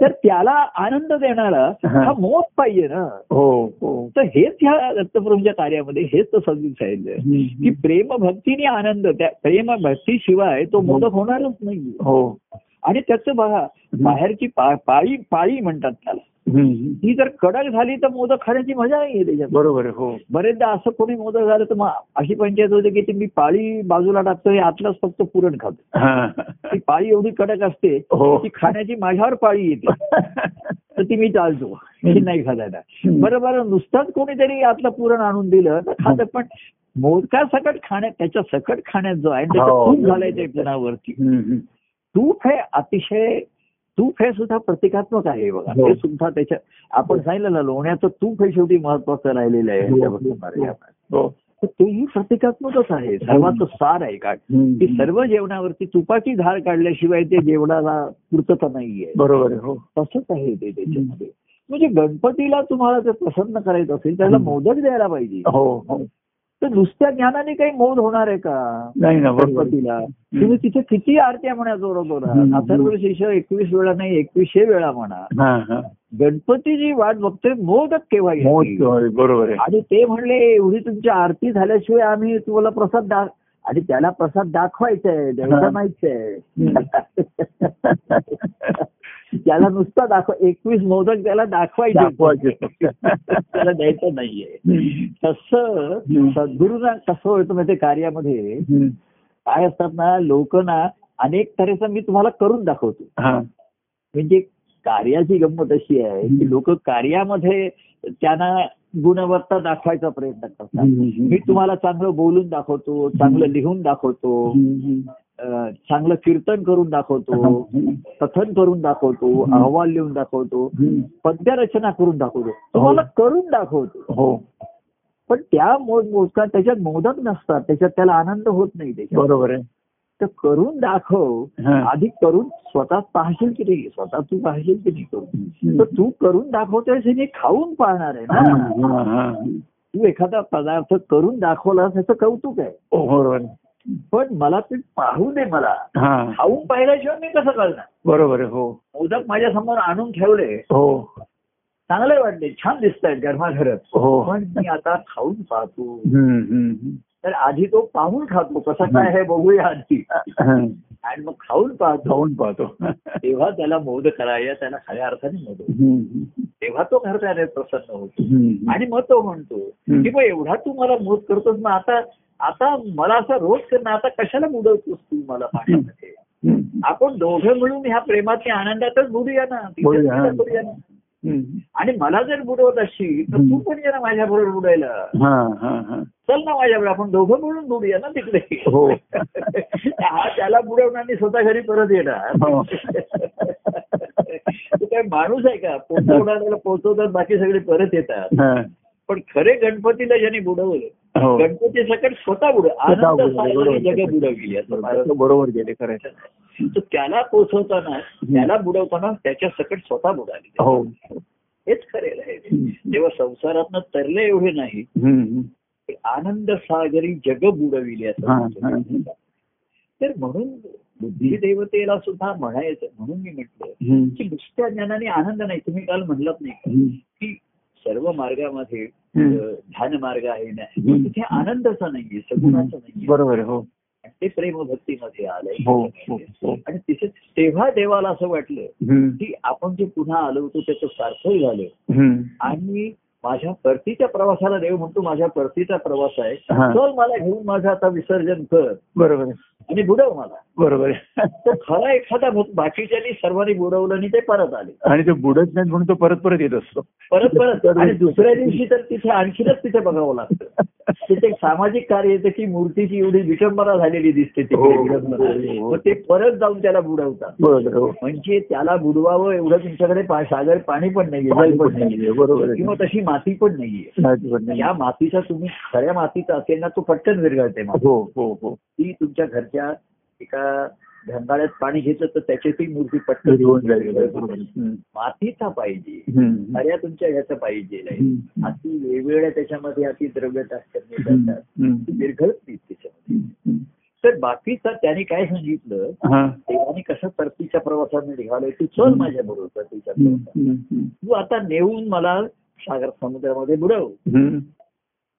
Speaker 2: तर त्याला आनंद देणारा हा. मोद पाहिजे ना.
Speaker 1: हो हो.
Speaker 2: तर हेच ह्या दत्तप्रभूंच्या कार्यामध्ये हेच तर समजून सांगितलंय की प्रेम भक्तीने आनंद त्या प्रेम भक्तीशिवाय तो मोदक होणारच नाही
Speaker 1: हो.
Speaker 2: आणि त्याचं बघा बाहेरची पाळी पाळी म्हणतात त्याला.
Speaker 1: हं.
Speaker 2: ती जर कडक झाली तर मोदक खाण्याची मजा नाही त्याच्यात.
Speaker 1: बरोबर हो.
Speaker 2: बरेचदा असं कोणी मोदक झालं तर मग अशी पंचायत होते की ती मी पाळी बाजूला टाकतो हे आतलाच फक्त पुरण खातो.
Speaker 1: हा.
Speaker 2: ती पाळी एवढी कडक असते
Speaker 1: हो.
Speaker 2: ती खाण्याची माझ्यावर पाळी येते. तर ती मी चालतो. की नाही खायला बरं बरं नुसतंच कोणीतरी आतलं पुरण आणून दिलं तर खातं पण मोदका सकट खाण्यात त्याच्या सकट खाण्यात जो आहे
Speaker 1: हो.
Speaker 2: तूप पुन्हावरती
Speaker 1: हं, हं.
Speaker 2: तूप हे अतिशय तूप हे सुद्धा प्रतिकात्मक आहे बघा.
Speaker 1: हो.
Speaker 2: ते सुद्धा त्याच्या आपण सांगितलं ना लोण्याचं तूप हे शेवटी महत्वाचं राहिलेलं आहे.
Speaker 1: हो, हो. हो.
Speaker 2: तेही प्रतिकात्मकच आहे. सर्वांचं सार आहे का?
Speaker 1: हं.
Speaker 2: की सर्व जेवणावरती तुपाची धार काढल्याशिवाय ते जेवणाला पूर्तता नाहीये.
Speaker 1: बरोबर आहे हो.
Speaker 2: तसंच आहे ते त्याच्यामध्ये. म्हणजे गणपतीला तुम्हाला जर प्रसन्न करायचं असेल त्याला. मोदक द्यायला पाहिजे.
Speaker 1: हो हो.
Speaker 2: तर नुसत्या ज्ञानाने काही मोद होणार आहे का?
Speaker 1: नाही ना
Speaker 2: गणपतीला तुम्ही तिथे किती आरत्या म्हणा जोरा
Speaker 1: हम्म.
Speaker 2: अथर्व शिष्य एकवीस वेळा नाही एकवीसशे वेळा म्हणा.
Speaker 1: हा हा.
Speaker 2: गणपतीची वाट बघतोय मोदक केव्हा
Speaker 1: बरोबर आहे.
Speaker 2: आणि ते म्हणले एवढी तुमची आरती झाल्याशिवाय आम्ही तुम्हाला प्रसाद दा आणि त्याला प्रसाद दाखवायचा आहे द्यायचा. नाहीच आहे त्याला नुसता दाखव एकवीस मोदक त्याला दाखवायचे. त्याला द्यायचं नाहीये. तसं. सद्गुरूंना कसं होतं म्हणजे कार्यामध्ये. काय असतात ना लोक ना अनेक तऱ्हेचं मी तुम्हाला करून दाखवतो. म्हणजे कार्याची गंमत अशी आहे की लोक कार्यामध्ये त्यांना गुणवत्ता दाखवायचा प्रयत्न करतात. मी तुम्हाला चांगलं बोलून दाखवतो चांगलं लिहून दाखवतो. चांगलं कीर्तन करून दाखवतो कथन करून दाखवतो अहवाल लिहून दाखवतो पद्यरचना करून दाखवतो. तुम्हाला करून दाखवतो.
Speaker 1: हो.
Speaker 2: पण त्या मोद मोदकात त्याच्यात मोदक नसतात त्याच्यात त्याला आनंद होत नाही त्याच्यात.
Speaker 1: बरोबर आहे.
Speaker 2: तर करून दाखव
Speaker 1: हा.
Speaker 2: आधी करून स्वतः पाहशील की नाही स्वतः तू पाहशील की नाही करून. तर तू करून दाखवतोयस हे मी खाऊन पाहणार आहे
Speaker 1: हा,
Speaker 2: ना.
Speaker 1: हा, हा.
Speaker 2: तू एखादा पदार्थ करून दाखवला त्याचं कौतुक आहे.
Speaker 1: हो, आहे.
Speaker 2: पण मला ते पाहू दे मला. खाऊन पाहिल्याशिवाय मी कसं कळणार
Speaker 1: बरोबर हो.
Speaker 2: मोदक माझ्यासमोर आणून ठेवले.
Speaker 1: हो.
Speaker 2: चांगले वाटले छान दिसत आहेत गरमागरम.
Speaker 1: हो.
Speaker 2: पण मी आता खाऊन पाहतो. तर आधी तो पाहून खातो कसं काय हे बघूया आधी. आणि मग खाऊन पाहतो.
Speaker 1: खाऊन पाहतो.
Speaker 2: तेव्हा त्याला मोद करायला त्याला खऱ्या अर्थाने मोद. तेव्हा तो खरं प्रसन्न होतो. आणि मग तो म्हणतो की मग एवढा तू मला मोद करतोस मग आता आता मला असं रोज करणं आता कशाला मुदवतोस तू मला पाण्यामध्ये. आपण दोघं मिळून ह्या प्रेमातल्या आनंदातच बोलूया ना. करूया ना. आणि मला जर बुडवत असशील तर तू पण ये ना माझ्या बरोबर बुडायला
Speaker 1: हा हा हा
Speaker 2: चल ना माझ्याकडे आपण दोघं मिळून बुडूया ना तिकडे
Speaker 1: हो.
Speaker 2: हा त्याला बुडवणार आणि स्वतः घरी परत येणार
Speaker 1: हो.
Speaker 2: तो काय माणूस आहे का पोचवणाऱ्याला पोचवतात बाकी सगळे परत येतात. पण खरे गणपतीला ज्यांनी बुडवलं गणपती सकट स्वतः बुड आनंद. जग बुडवली असं
Speaker 1: बरोबर गेले
Speaker 2: तर त्याला पोचवताना त्याला बुडवताना त्याच्या सकट स्वतः बुडाली.
Speaker 1: हो.
Speaker 2: हेच खरेल आहे. तेव्हा संसारातनं तरले एवढे नाही. आनंद सागरी जग बुडविले असं
Speaker 1: हा. हा.
Speaker 2: तर म्हणून बुद्धी देवतेला सुद्धा म्हणायचं म्हणून मी म्हटलं. की नुसत्या ज्ञानाने आनंद नाही. तुम्ही काल म्हणलात नाही सर्व मार्गामध्ये ध्यान मार्ग आहे ना. तिथे आनंदाचा नाहीये सगुणाचा नाहीये.
Speaker 1: बरोबर हो.
Speaker 2: ते प्रेम भक्तीमध्ये आलंय.
Speaker 1: हो हो हो.
Speaker 2: आणि तिथे तेव्हा देवाला असं वाटलं. की आपण जे पुन्हा आलो होतो त्याचं सार्थक झालं. आणि माझ्या परतीच्या प्रवासाला देव म्हणतो माझ्या परतीचा प्रवास आहे. चल मला घेऊन माझं आता विसर्जन कर.
Speaker 1: बरोबर
Speaker 2: आणि बुडव मला.
Speaker 1: बरोबर.
Speaker 2: तो खरा एखादा भक्त बाकीच्यांनी सर्वांनी बुडवलं आणि ते परत आले.
Speaker 1: आणि ते बुडत नाहीत म्हणून तो परत परत येत असतो.
Speaker 2: परत परत. आणि दुसऱ्या दिवशी तर तिथे आणखीनच तिथे बघावं लागतं. तिथे एक सामाजिक कार्य येतं की मूर्तीची एवढी विटंबना झालेली दिसते
Speaker 1: हो,
Speaker 2: तिकडे
Speaker 1: हो. हो.
Speaker 2: मग ते परत जाऊन त्याला बुडवतात.
Speaker 1: हो.
Speaker 2: म्हणजे त्याला बुडवावं एवढं तुमच्याकडे सागर पाणी पण नाहीये पण नाहीये
Speaker 1: बरोबर
Speaker 2: किंवा तशी माती पण नाहीये.
Speaker 1: नाही.
Speaker 2: या मातीचा तुम्ही खऱ्या मातीचा असेल ना तो पटकन विरघळते
Speaker 1: हो हो हो.
Speaker 2: ती तुमच्या घरच्या एका धंगाळ्यात पाणी घेतलं तर त्याची ती मूर्ती पटकन
Speaker 1: विरघळून जाईल.
Speaker 2: मातीचा पाहिजे. खऱ्या तुमच्या ह्याचं पाहिजे. अति वेगवेगळ्या त्याच्यामध्ये अति द्रव्य नाही त्याच्यामध्ये. तर बाकीचा त्याने काय सांगितलं. देवाने कसं परतीच्या प्रवासाने निघालोय तू चल माझ्या बरोबर परतीच्या. तू आता नेऊन मला सागर समुद्रामध्ये बुडव.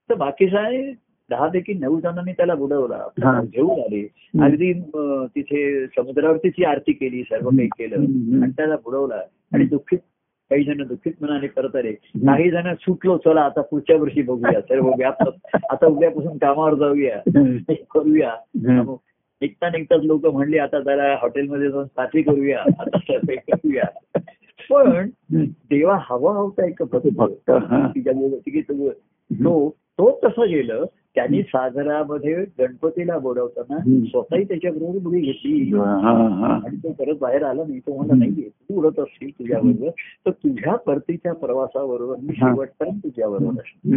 Speaker 2: तर बाकीचा आहे दहा पैकी नऊ जणांनी त्याला बुडवला. घेऊन आले. अगदी तिथे समुद्रावरतीची आरती केली सर्व काही केलं. आणि त्याला बुडवला. आणि दुःखीत काही जण दुःखीत मनाने परत आले. काही जण सुटलो चला आता पुढच्या वर्षी बघूया. सर्व व्याप आता उद्यापासून कामावर जाऊया. करूया. निघता निघताच लोक म्हणले आता जरा हॉटेलमध्ये जाऊन पार्टी करूया. आता सर्व करूया. पण. देवा हवा होता एक भक्त
Speaker 1: हा.
Speaker 2: तिच्या की तो तो तो तसं गेलं. त्यांनी सागरामध्ये गणपतीला बोलवताना. स्वतःही त्याच्याबरोबर बुडी घेतली
Speaker 1: हा, हा.
Speaker 2: आणि तो परत बाहेर आला नाही तो म्हणला नाहीये तू उडत असशील तुझ्याबरोबर तर तुझ्या परतीच्या प्रवासाबरोबर मी. शेवटपर्यंत तुझ्याबरोबर असतो.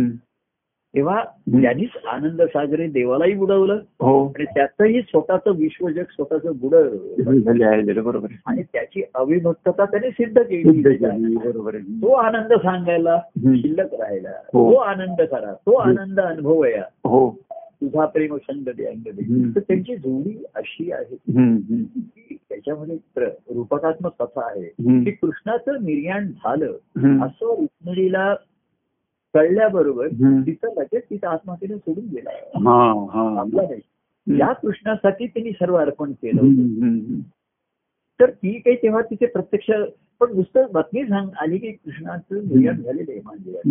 Speaker 2: तेव्हा त्यांनीच आनंद सागरे देवालाही बुडवलं.
Speaker 1: हो.
Speaker 2: आणि त्याचंही स्वतःचं विश्वजग स्वतःचं बुडवलं
Speaker 1: झाले आहे झाले, बरोबर
Speaker 2: आणि त्याची अविभक्तता त्याने सिद्ध केली.
Speaker 1: बरोबर
Speaker 2: तो आनंद सांगायला. शिल्लक राहिला
Speaker 1: हो.
Speaker 2: तो आनंद करा. तो आनंद अनुभवया.
Speaker 1: हो.
Speaker 2: तुझा प्रेम संग दे अंग दे.
Speaker 1: हम्म.
Speaker 2: तर त्यांची जोडी अशी आहे. की त्याच्यामध्ये रूपकात्मक कथा आहे. की कृष्णाचं निर्याण झालं. असं रुक्मिणीला कळल्याबरोबर. तिथं लगेच तिथं आत्महत्येने सोडून गेला.
Speaker 1: हा हा.
Speaker 2: आपला नाही या कृष्णासाठी त्यांनी सर्व अर्पण केलं. तर ती काही तेव्हा तिथे प्रत्यक्ष पण नुसतं बातमी सांग आली की कृष्णाचं निर्याण झालेलं आहे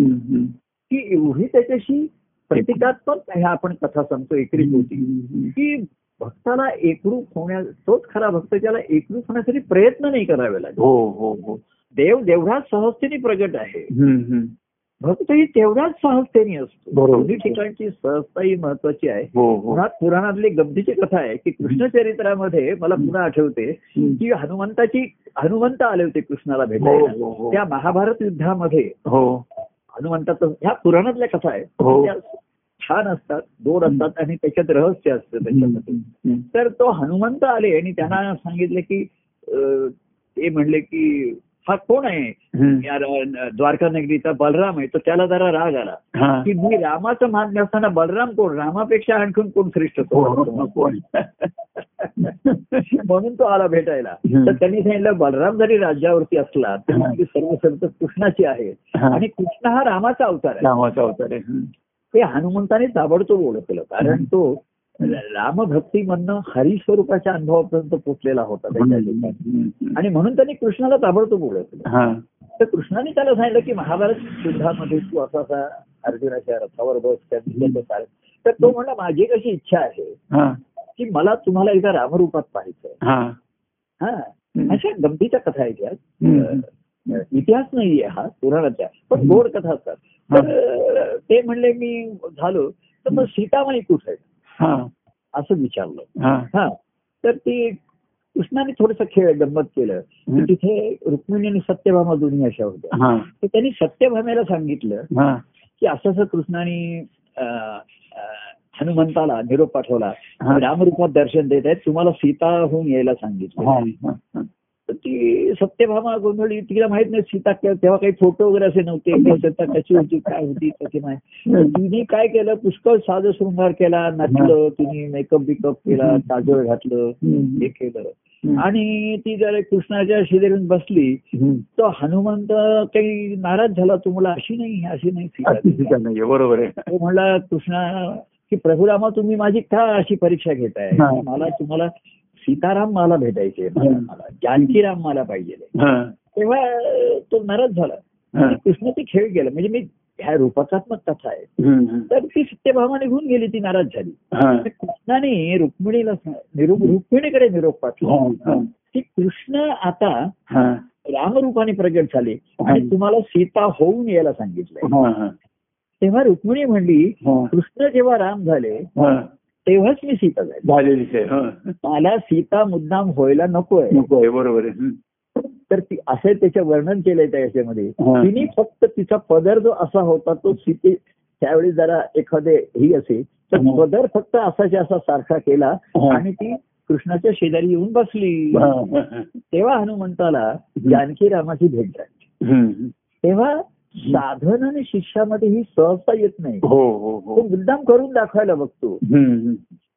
Speaker 1: हम्म.
Speaker 2: की एवढी त्याच्याशी प्रतिकात्मक ह्या आपण कथा सांगतो एकरीत होती. की भक्ताला एकरूप होण्या तोच खरा भक्त ज्याला एकरूप होण्यासाठी प्रयत्न नाही करावे लागेल
Speaker 1: हो हो हो.
Speaker 2: देव तेवढाच सहजतेने प्रगट आहे. भक्तही तेवढ्याच सहजतेने असतो. दोन्ही ठिकाणची सहजता ही महत्वाची आहे.
Speaker 1: हो हो.
Speaker 2: पुन्हा पुराणातली गमतीची कथा आहे की कृष्ण चरित्रामध्ये मला पुन्हा आठवते. की हनुमंताची हनुमंत आले होते कृष्णाला भेटायला.
Speaker 1: हो
Speaker 2: त्या महाभारत युद्धामध्ये हनुमंताचं ह्या पुराणातल्या कथा आहेत. त्या छान असतात दोन असतात आणि त्याच्यात रहस्य असतं त्याच्यामध्ये. तर तो हनुमंत आले आणि त्यांना सांगितले की ते म्हणले की हा कोण आहे द्वारका नगरीचा बलराम आहे तर त्याला जरा राग आला
Speaker 1: हा.
Speaker 2: की मी रामाचं महात्म्य असताना बलराम कोण रामापेक्षा आणखून कोण श्रेष्ठ
Speaker 1: हो, हो,
Speaker 2: तो
Speaker 1: कोण?
Speaker 2: म्हणून तो आला भेटायला. तर त्यांनी सांगितलं बलराम जरी राज्यावरती असला तरी
Speaker 1: हा.
Speaker 2: ती सर्व संत कृष्णाची आहेत
Speaker 1: हा.
Speaker 2: आणि कृष्ण हा रामाचा अवतार आहे
Speaker 1: रामाचा अवतार आहे.
Speaker 2: ते हनुमंताने ताबडतोब ओळखलं कारण तो रामभक्तीमधनं हरिस्वरूपाच्या अनुभवापर्यंत पोचलेला होता. आणि म्हणून त्यांनी कृष्णाला ताबडतोब ओळखलं
Speaker 1: हा.
Speaker 2: तर कृष्णाने त्याला सांगितलं की महाभारत युद्धामध्ये तू असा असा अर्जुनाच्या रथावर बस सार तर तो म्हणला माझी कशी इच्छा आहे. की मला तुम्हाला एकदा रामरूपात पाहायचंय
Speaker 1: हा.
Speaker 2: हा. अशा गमतीच्या कथा आहेत
Speaker 1: हम्म.
Speaker 2: इतिहास नाहीये हा पुराणाचा पण गोड कथा असतात. तर ते म्हणले मी झालो. तर मग सीतामाई कुठे? आहे असं विचारलं.
Speaker 1: हा.
Speaker 2: तर ती कृष्णाने थोडस खेळ गंमत केलं. तिथे रुक्मिणी आणि सत्यभामा दोन्ही अशा होत्या.
Speaker 1: हा.
Speaker 2: तर त्यांनी सत्यभामेला सांगितलं
Speaker 1: हा.
Speaker 2: की असं असं कृष्णाने हनुमंताला निरोप पाठवला. रामरूपात दर्शन देत आहेत. तुम्हाला सीता होऊन यायला सांगितलं. ती सत्यभामा गोंधळी तिला माहीत नाही सीता के- तेव्हा काही फोटो वगैरे असे नव्हते. की सीता कशी होती काय होती कशी नाही. तिने काय केलं पुष्कळ साज शृंगार केला नटलं तिने मेकअप बिकअप केला काजळ घातलं हे केलं. आणि ती जर कृष्णाच्या शेजारून बसली. तर हनुमंत काही नाराज झाला तुम्हाला अशी नाही अशी नाही सीता
Speaker 1: बरोबर आहे.
Speaker 2: म्हणला कृष्णा की प्रभुरामा तुम्ही माझी का अशी परीक्षा घेताय. मला तुम्हाला सीताराम मला भेटायचे मला. मला. जानकीराम मला पाहिजे. तेव्हा तो नाराज झाला. आणि कृष्णाचे खेळ गेला. म्हणजे मी ह्या रूपकात्मक कथा आहे. तर ती सत्यभामा निघून गेली ती नाराज झाली. कृष्णाने रुक्मिणीला निरोप रुक्मिणीकडे निरोप पाठवला.
Speaker 1: हा, हा,
Speaker 2: की कृष्ण आता रामरूपाने प्रगट झाले. आणि. तुम्हाला सीता होऊन यायला सांगितलंय.
Speaker 1: हा, हा,
Speaker 2: तेव्हा रुक्मिणी म्हणली कृष्ण जेव्हा राम झाले. तेव्हाच मी सीता
Speaker 1: हा.
Speaker 2: मला सीता मुद्दाम व्हायला नकोय
Speaker 1: नको आहे बरोबर.
Speaker 2: तर ती असं त्याचं वर्णन केलंय त्या याच्यामध्ये. तिने फक्त तिचा पदर जो असा होता तो सीते त्यावेळी जरा एखादे ही असे तर. पदर फक्त असाच्या असा सारखा केला. आणि ती कृष्णाच्या शेजारी येऊन बसली. तेव्हा हनुमंताला जानकी रामाची भेट झाली. तेव्हा साधन आणि शिष्यामध्ये ही सहजता येत नाही.
Speaker 1: हो हो
Speaker 2: तो
Speaker 1: हो
Speaker 2: मुद्दाम करून दाखवायला बघतो.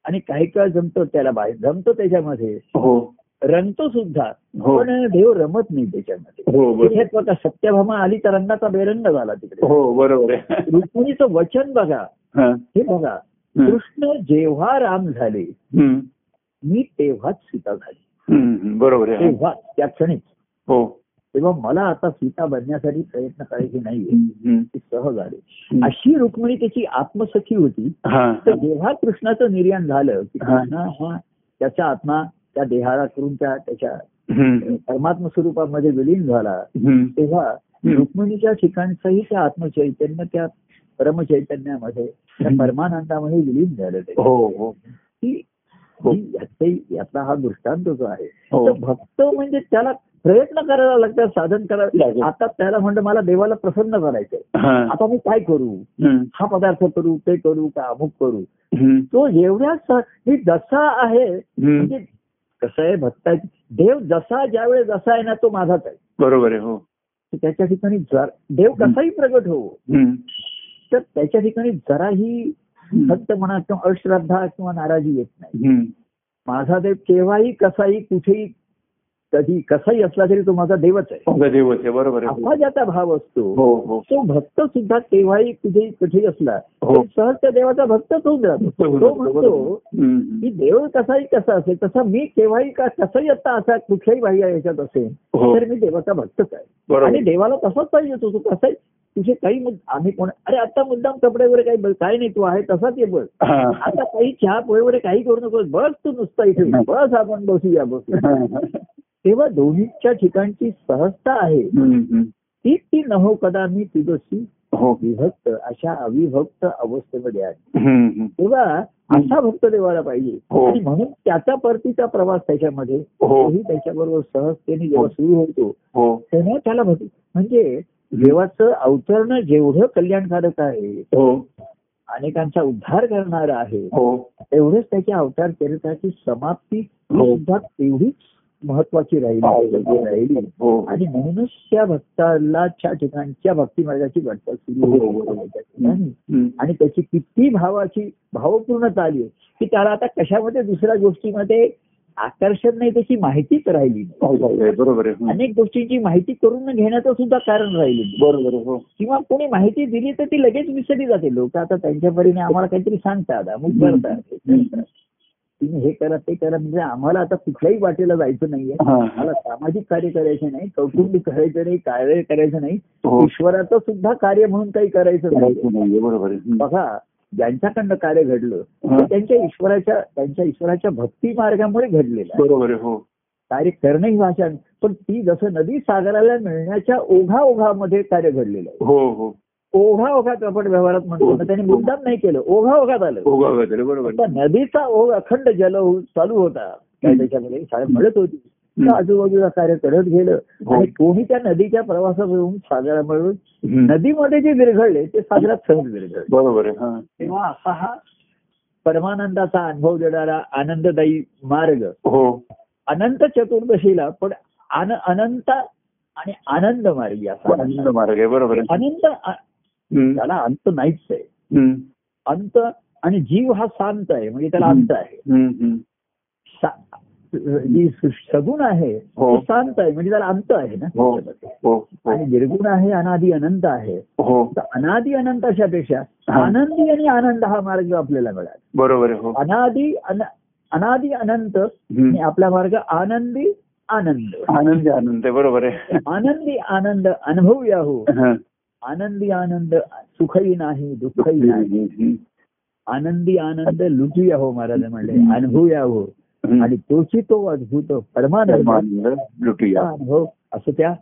Speaker 2: आणि काही काळ जमतो त्याला बाहेर जमतो त्याच्यामध्ये.
Speaker 1: हो.
Speaker 2: रंगतो सुद्धा.
Speaker 1: हो.
Speaker 2: पण देव रमत नाही त्याच्यामध्ये.
Speaker 1: हो
Speaker 2: बघा सत्यभामा आली तर रंगाचा बेरंग झाला तिकडे.
Speaker 1: हो बरोबर
Speaker 2: रुक्मिणीचं वचन बघा.
Speaker 1: हा.
Speaker 2: बघा. कृष्ण जेव्हा राम झाले. मी तेव्हाच सीता झाली.
Speaker 1: बरोबर
Speaker 2: तेव्हा त्या क्षणी
Speaker 1: हो.
Speaker 2: तेव्हा मला आता सीता बनण्यासाठी प्रयत्न करायचे नाहीये. ती सहज आले अशी रुक्मिणी त्याची आत्मसखी होती तर जेव्हा कृष्णाचं निर्याण झालं की
Speaker 1: हा.
Speaker 2: कृष्ण हा त्याचा आत्मा त्या देहाला करून त्या त्याच्या. परमात्म स्वरूपामध्ये विलीन झाला. तेव्हा रुक्मिणीच्या ठिकाणचंही त्या आत्मचैतन्य त्या परमचैतन्यामध्ये त्या. परमानंदामध्ये विलीन झालं ते
Speaker 1: हो हो हो.
Speaker 2: याचे- यातला हा दृष्टांत जो आहे भक्त म्हणजे त्याला प्रयत्न करायला लागतात साधन करायला
Speaker 1: लागेल.
Speaker 2: आता त्याला म्हणतं मला देवाला प्रसन्न करायचंय. आता मी काय करू. हा पदार्थ करू ते करू का अमुक करू. तो एवढ्या मी जसा आहे. म्हणजे कसं आहे भक्त देव जसा ज्यावेळेस जसा आहे ना तो माझाच आहे
Speaker 1: बरोबर आहे हो
Speaker 2: त्याच्या ठिकाणी जर देव कसाही प्रगट हो. तर त्याच्या ठिकाणी जराही भक्त म्हणा किंवा अश्रद्धा किंवा नाराजी येत नाही. माझा देव केव्हाही कसाही कुठेही कधी कसाही असला तरी तो माझा देवच आहे.
Speaker 1: माझा देवच आहे. बरोबर
Speaker 2: ज्याचा भाव असतो
Speaker 1: हो हो.
Speaker 2: तो भक्त सुद्धा केव्हाही कुठेही कुठेही असला
Speaker 1: हो.
Speaker 2: सहज त्या देवाचा भक्तच होऊन राहतो तो म्हणतो. की देव कसाही कसा असेल तसा मी केव्हाही का कसाही आता असा कुठल्याही बाह्य ह्याच्यात असेल. तर मी देवाचा भक्तच आहे. आणि देवाला तसाच पाहिजे तू कसाही तुझे काही आम्ही कोण अरे आता मुद्दाम कपडे वगैरे काही काय नाही तू आहे तसाच ये बस. आता काही चहा पोहे वगैरे काही करू नकोस बस तू नुसता इथे. बस आपण बसूया बसू तेव्हा दोन्हीच्या ठिकाणची सहजता आहे.
Speaker 1: हम्म.
Speaker 2: ती ती नहो कदा मी तुझशी
Speaker 1: हो.
Speaker 2: विभक्त अशा अविभक्त अवस्थेमध्ये आहे. तेव्हा असा भक्त देवाला पाहिजे.
Speaker 1: हो.
Speaker 2: आणि म्हणून त्याचा परतीचा प्रवास त्याच्यामध्ये
Speaker 1: हो.
Speaker 2: तोही त्याच्याबरोबर सहजतेने जेव्हा सुरू होतो तेव्हा त्याला भक्ती म्हणजे देवाचं अवतरणं जेवढं कल्याणकारक आहे अनेकांचा उद्धार करणार आहे तेवढंच त्याच्या अवतार चरित्राची समाप्ती. सुद्धा तेवढीच महत्वाची राहिली
Speaker 1: हो.
Speaker 2: राहिली आणि म्हणूनच त्या भक्ताला ठिकाणच्या भक्ती मार्गाची वाटचाल सुरू. आणि त्याची किती भावाची भावपूर्णता आली की त्याला आता कशामध्ये दुसऱ्या गोष्टीमध्ये आकर्षण नाही त्याची माहितीच राहिली.
Speaker 1: हो, हो, बरोबर.
Speaker 2: अनेक गोष्टींची माहिती करून घेण्याचं सुद्धा कारण राहिलं.
Speaker 1: बरोबर हो
Speaker 2: किंवा कोणी माहिती दिली तर ती लगेच विसरली जाते लोक आता त्यांच्या परीने आम्हाला काहीतरी सांगतात अमुक करतात. तुम्ही हे करा ते करा म्हणजे आम्हाला आता कुठल्याही वाटेला जायचं नाहीये. मला सामाजिक कार्य करायचे नाही कौटुंबिक करायचं नाही कार्य करायचं नाही.
Speaker 1: हो.
Speaker 2: ईश्वराचं सुद्धा कार्य म्हणून काही करायचं नाही
Speaker 1: बरोबर.
Speaker 2: बघा ज्यांच्याकडनं कार्य घडलं त्यांच्या ईश्वराच्या त्यांच्या ईश्वराच्या भक्ती मार्गामुळे घडलेलं
Speaker 1: बरोबर हो.
Speaker 2: कार्य करणं ही भाषा. पण ती जसं नदी सागराला मिळण्याच्या ओघा ओघामध्ये कार्य घडलेलं आहे.
Speaker 1: हो हो.
Speaker 2: ओघा ओघात आपण व्यवहारात म्हणतो. त्यांनी मुद्दाम नाही केलं. ओघा ओघात आलं.
Speaker 1: ओघा वगैरे बरोबर.
Speaker 2: नदीचा ओघ अखंड जल चालू होता. काय त्याच्यामध्ये शाळेत म्हणत होती. आजूबाजूला कार्य करत गेलं.
Speaker 1: हो.
Speaker 2: आणि कोणी त्या नदीच्या प्रवासावरून सागरामधून
Speaker 1: हम्म.
Speaker 2: नदीमध्ये जे विरघळले ते सागरात सहज विरघळले.
Speaker 1: बरोबर आहे हा.
Speaker 2: तेव्हा असा हा परमानंदाचा अनुभव देणारा आनंददायी मार्ग
Speaker 1: हो.
Speaker 2: अनंत चतुर्दशीला पण अनंत आणि आनंद मार्गी असा.
Speaker 1: आनंद मार्ग बरोबर
Speaker 2: अनंत. त्याला अंत नाहीच आहे. अंत आणि जीव हा शांत आहे म्हणजे त्याला अंत आहे. जी सगुण आहे
Speaker 1: हो.
Speaker 2: तो शांत आहे म्हणजे त्याला अंत आहे ना.
Speaker 1: हो. हो.
Speaker 2: आणि निर्गुण आहे अनादी अनंत आहे.
Speaker 1: हो.
Speaker 2: अनादी अनंत अशापेक्षा
Speaker 1: हा.
Speaker 2: आनंदी आणि आनंद हा मार्ग आपल्याला मिळाला.
Speaker 1: बरोबर हो.
Speaker 2: अनादी अन- अनादी अनंत आपला मार्ग आनंदी आनंद.
Speaker 1: आनंद आनंद बरोबर आहे.
Speaker 2: आनंदी आनंद अनुभवूया हो.
Speaker 1: हा.
Speaker 2: आनंदी आनंद सुखही नाही दुःखही नाही. आनंदी आनंद लुटूया हो महाराज म्हणले अनुभवूया हो. आणि तोची तो अद्भुत परमानंद
Speaker 1: लुटूया.
Speaker 2: अनुभव असं त्या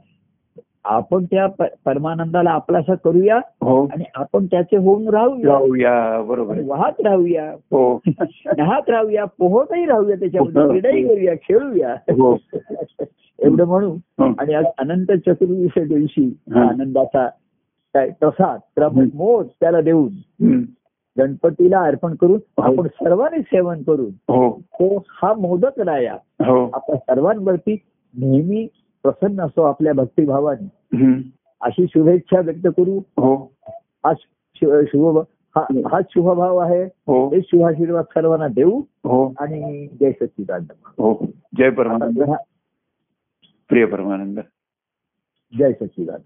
Speaker 2: आपण त्या परमानंदाला आपलासा करूया
Speaker 1: हो.
Speaker 2: आणि आपण त्याचे होऊन राहूया.
Speaker 1: बरोबर.
Speaker 2: वाहत राहूया.
Speaker 1: हो.
Speaker 2: न्हात राहूया पोहतही राहूया त्याच्यामध्ये. क्रीडाही करूया खेळूया.
Speaker 1: हो.
Speaker 2: एवढं म्हणू.
Speaker 1: हो.
Speaker 2: आणि आज अनंत चतुर्दशी दिवशी
Speaker 1: हा.
Speaker 2: आनंदाचा काय? प्रसाद प्रमुख मोद त्याला देऊन. गणपतीला अर्पण करून
Speaker 1: हो.
Speaker 2: आपण सर्वांनी सेवन करून
Speaker 1: हो.
Speaker 2: तो हा मोदक राया
Speaker 1: हो.
Speaker 2: आपल्या सर्वांवरती नेहमी प्रसन्न असो आपल्या भक्तिभावाने. अशी शुभेच्छा व्यक्त करू.
Speaker 1: हो.
Speaker 2: हा शु- शुभ हा हाच शुभभाव आहे.
Speaker 1: हो.
Speaker 2: शुभाशीर्वाद सर्वांना देऊ
Speaker 1: हो.
Speaker 2: आणि जय सच्चिदानंद.
Speaker 1: हो. जय परमानंद. प्रिय परमानंद.
Speaker 2: जय सच्चिदानंद.